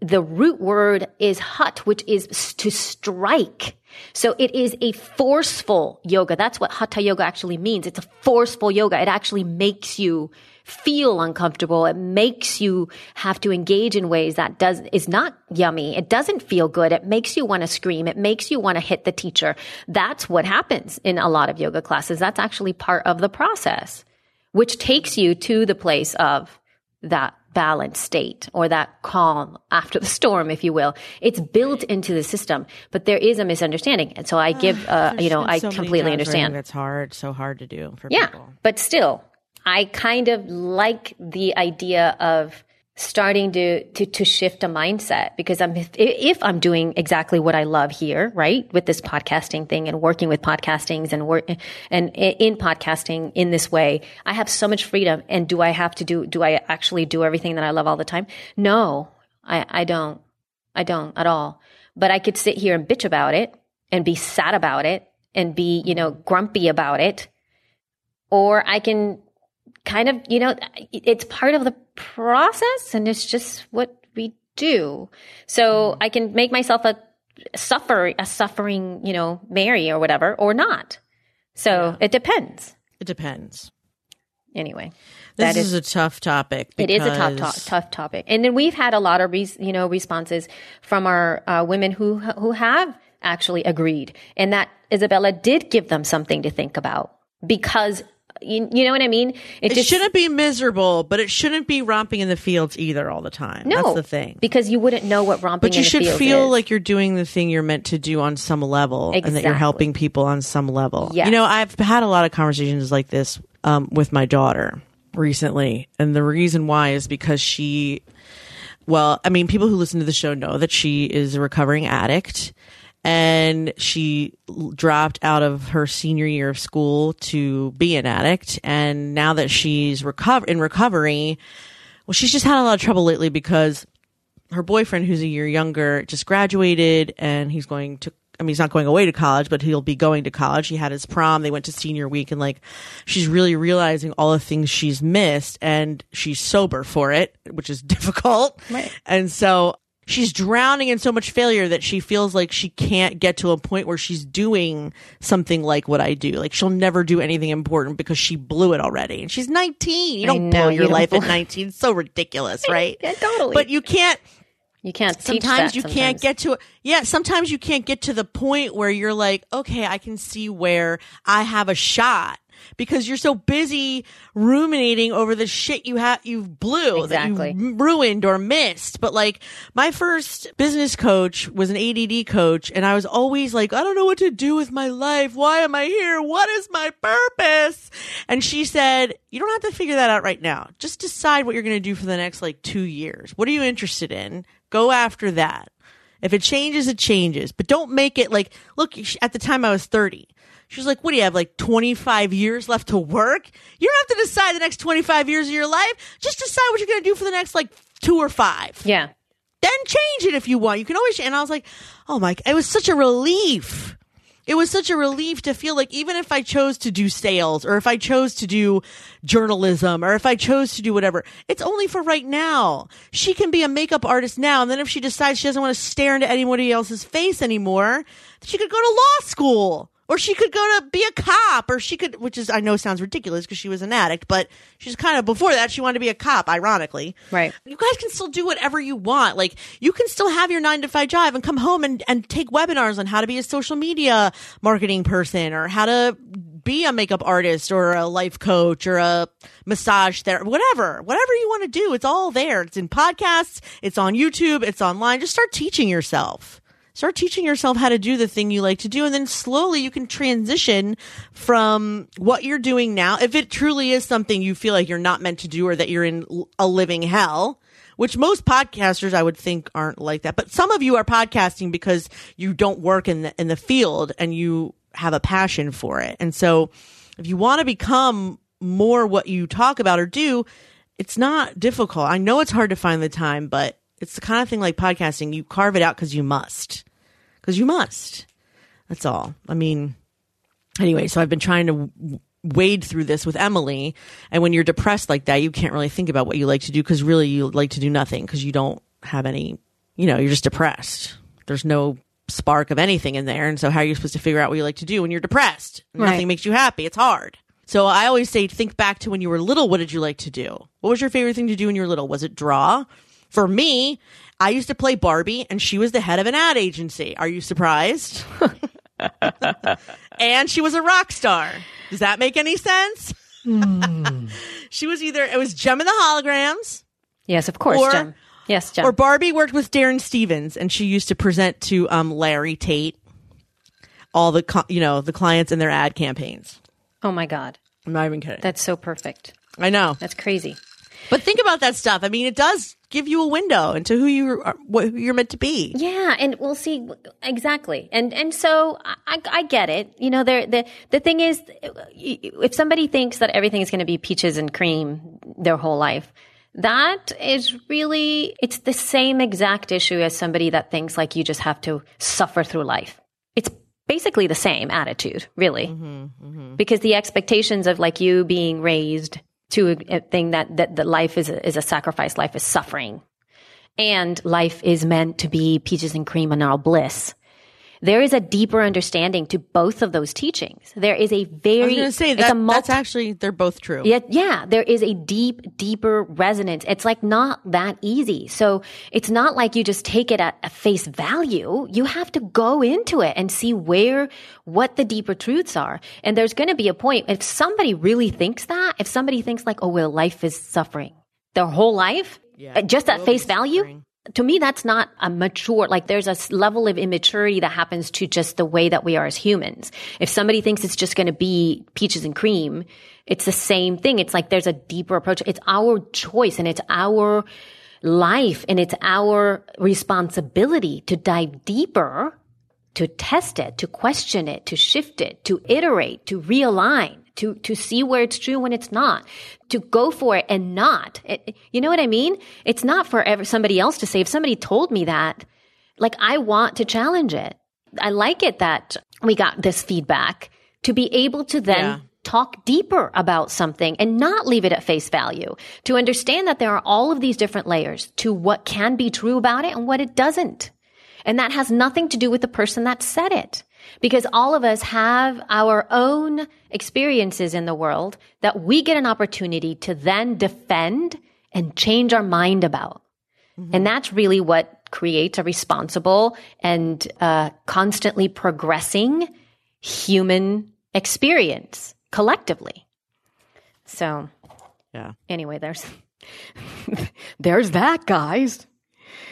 the root word is hut which is to strike. So it is a forceful yoga. That's what hatha yoga actually means. It's a forceful yoga. It actually makes you feel uncomfortable. It makes you have to engage in ways that does is not yummy. It doesn't feel good. It makes you want to scream. It makes you want to hit the teacher. That's what happens in a lot of yoga classes. That's actually part of the process, which takes you to the place of that balanced state or that calm after the storm, if you will. It's built into the system, but there is a misunderstanding. And so I give, uh, you know, I completely understand. That's hard. So hard to do for Yeah, people. but still, I kind of like the idea of starting to, to, to shift a mindset because I'm, if, if I'm doing exactly what I love here, right? With this podcasting thing and working with podcastings and work and in podcasting in this way, I have so much freedom. And do I have to do, do I actually do everything that I love all the time? No, I, I don't. I don't at all. But I could sit here and bitch about it and be sad about it and be, you know, grumpy about it. Or I can kind of, you know, it's part of the process and it's just what we do. So I can make myself a suffer, a suffering, you know, Mary or whatever, or not. So it depends. It depends. Anyway, This that is, a tough topic. it is a tough, to- tough topic, and then we've had a lot of res- you know responses from our uh, women who who have actually agreed, and that Isabella did give them something to think about because you, you know what I mean. It shouldn't be miserable, but it shouldn't be romping in the fields either all the time. no That's the thing. because you wouldn't know what romping. Is. But you should feel is. like you're doing the thing you're meant to do on some level and that you're helping people on some level. Yes. You know, I've had a lot of conversations like this um, with my daughter recently. And the reason why is because she, well, I mean, people who listen to the show know that she is a recovering addict and she dropped out of her senior year of school to be an addict. And now that she's recover in recovery, well, she's just had a lot of trouble lately because her boyfriend, who's a year younger, just graduated and he's going to, I mean, he's not going away to college, but he'll be going to college. He had his prom. They went to senior week and like, she's really realizing all the things she's missed and she's sober for it, which is difficult. Right. And so she's drowning in so much failure that she feels like she can't get to a point where she's doing something like what I do. Like she'll never do anything important because she blew it already. And she's 19. You don't know, blow your don't life at 19. It's so ridiculous, right? Yeah, totally. But you can't you can't. sometimes you can't get to it. yeah sometimes you can't get to the point where you're like okay i can see where i have a shot because you're so busy ruminating over the shit you have you blew Exactly. that you ruined or missed. But like my first business coach was an ADD coach and i was always like i don't know what to do with my life. Why am i here? What is my purpose? And she said you don't have to figure that out right now. Just decide what you're going to do for the next like two years. What are you interested in? Go after that. If it changes, it changes. But don't make it like, look, at the time I was 30. She was like, what do you have, like 25 years left to work? You don't have to decide the next 25 years of your life. Just decide what you're going to do for the next like two or five. Yeah. Then change it if you want. You can always, and I was like, oh my, it was such a relief. It was such a relief to feel like even if I chose to do sales or if I chose to do journalism or if I chose to do whatever, it's only for right now. She can be a makeup artist now. And then if she decides she doesn't want to stare into anybody else's face anymore, she could go to law school or she could go to be a cop or she could, which is, I know sounds ridiculous because she was an addict, but she's kind of before that, she wanted to be a cop, ironically. Right. You guys can still do whatever you want. Like you can still have your nine to five job and come home and, and take webinars on how to be a social media marketing person or how to be a makeup artist or a life coach or a massage therapist, whatever, whatever you want to do. It's all there. It's in podcasts. It's on YouTube. It's online. Just start teaching yourself. Start teaching yourself how to do the thing you like to do. And then slowly you can transition from what you're doing now. If it truly is something you feel like you're not meant to do or that you're in a living hell, which most podcasters I would think aren't like that. But some of you are podcasting because you don't work in the, in the field and you have a passion for it. And so if you want to become more what you talk about or do, it's not difficult. I know it's hard to find the time, but it's the kind of thing like podcasting. You carve it out because you must. Because you must. That's all. I mean, anyway, so I've been trying to w- wade through this with Emily. And when you're depressed like that, you can't really think about what you like to do because really you like to do nothing because you don't have any, you know, you're just depressed. There's no spark of anything in there. And so how are you supposed to figure out what you like to do when you're depressed? Right. Nothing makes you happy. It's hard. So I always say, think back to when you were little. What did you like to do? What was your favorite thing to do when you were little? Was it draw? For me, I used to play Barbie and she was the head of an ad agency. Are you surprised? and she was a rock star. Does that make any sense? she was either, it was Jem and the Holograms Yes, of course, Or- Jen. Yes, Jen. or Barbie worked with Darrin Stephens and she used to present to um, Larry Tate all the, co- you know, the clients and their ad campaigns. oh my God. I'm not even kidding. That's so perfect. I know. That's crazy. But think about that stuff. I mean, it does give you a window into who you are, what who you're meant to be. Yeah, and we'll see exactly. And and so I, I get it. You know, there the the thing is, if somebody thinks that everything is going to be peaches and cream their whole life, that is really it's the same exact issue as somebody that thinks like you just have to suffer through life. It's basically the same attitude, really, mm-hmm, mm-hmm. because the expectations of like you being raised to a, a thing that that that life is a, is a sacrifice, life is suffering and life is meant to be peaches and cream and all bliss. There is a deeper understanding to both of those teachings. There is a I was very going to say it's that a multi- that's actually they're both true. yeah, yeah, there is a deep, deeper resonance. It's like not that easy. So it's not like you just take it at, at face value. You have to go into it and see where, what the deeper truths are. And there's going to be a point. If somebody really thinks that, if somebody thinks like, oh, well, life is suffering their whole life, Yeah, uh, just at face value, suffering. To me that's not a mature like there's a level of immaturity that happens to just the way that we are as humans. If somebody thinks it's just going to be peaches and cream it's the same thing. It's like there's a deeper approach. It's our choice and it's our life and it's our responsibility to dive deeper to test it to question it to shift it to iterate to realign to to see where it's true when it's not to go for it and not. It- you know what i mean? It's not for ever somebody else to say. If somebody told me that like i want to challenge it. I like it that we got this feedback to be able to then Yeah. talk deeper about something and not leave it at face value. To understand that there are all of these different layers to what can be true about it and what it doesn't. And that has nothing to do with the person that said it. Because all of us have our own experiences in the world that we get an opportunity to then defend and change our mind about. And that's really what creates a responsible and uh, constantly progressing human experience collectively. So, Yeah. anyway, there's there's that, guys.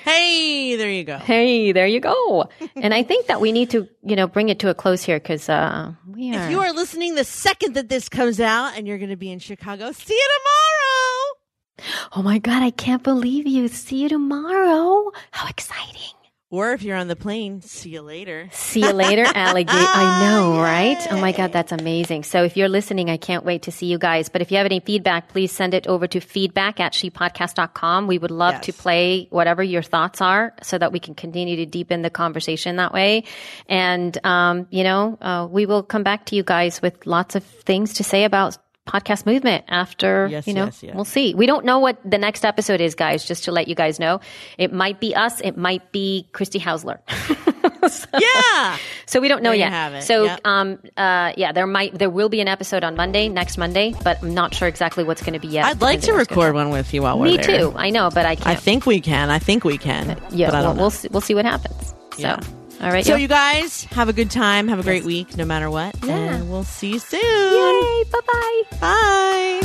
Hey, there you go. Hey, there you go. and I think that we need to, you know, bring it to a close here because uh, we are. If you are listening the second that this comes out and you're going to be in Chicago, see you tomorrow. oh my God, I can't believe you. See you tomorrow. How exciting. Or if you're on the plane, see you later. See you later, alligator. I know, right? Oh my God, that's amazing. So if you're listening, I can't wait to see you guys. But if you have any feedback, please send it over to feedback at shepodcast.com. We would love Yes. to play whatever your thoughts are so that we can continue to deepen the conversation that way. And, um, you know, uh, we will come back to you guys with lots of things to say about podcast movement after, Yes, you know, yes, yes. we'll see. We don't know what the next episode is, guys, just to let you guys know. It might be us. It might be Christy Hausler. Yeah. So we don't know There yet. So Yep. um uh yeah, there might there will be an episode on Monday, next Monday, but I'm not sure exactly what's going to be yet. I'd like to record one with you while we're. Me there. too. I know, but I can't. i think we can. I think we can. yeah, but I well, we'll see, we'll see what happens. So, Yeah. All right. So yo. you guys have a good time. Have a great week, no matter what. Yeah. And we'll see you soon. Yay! Bye bye. Bye.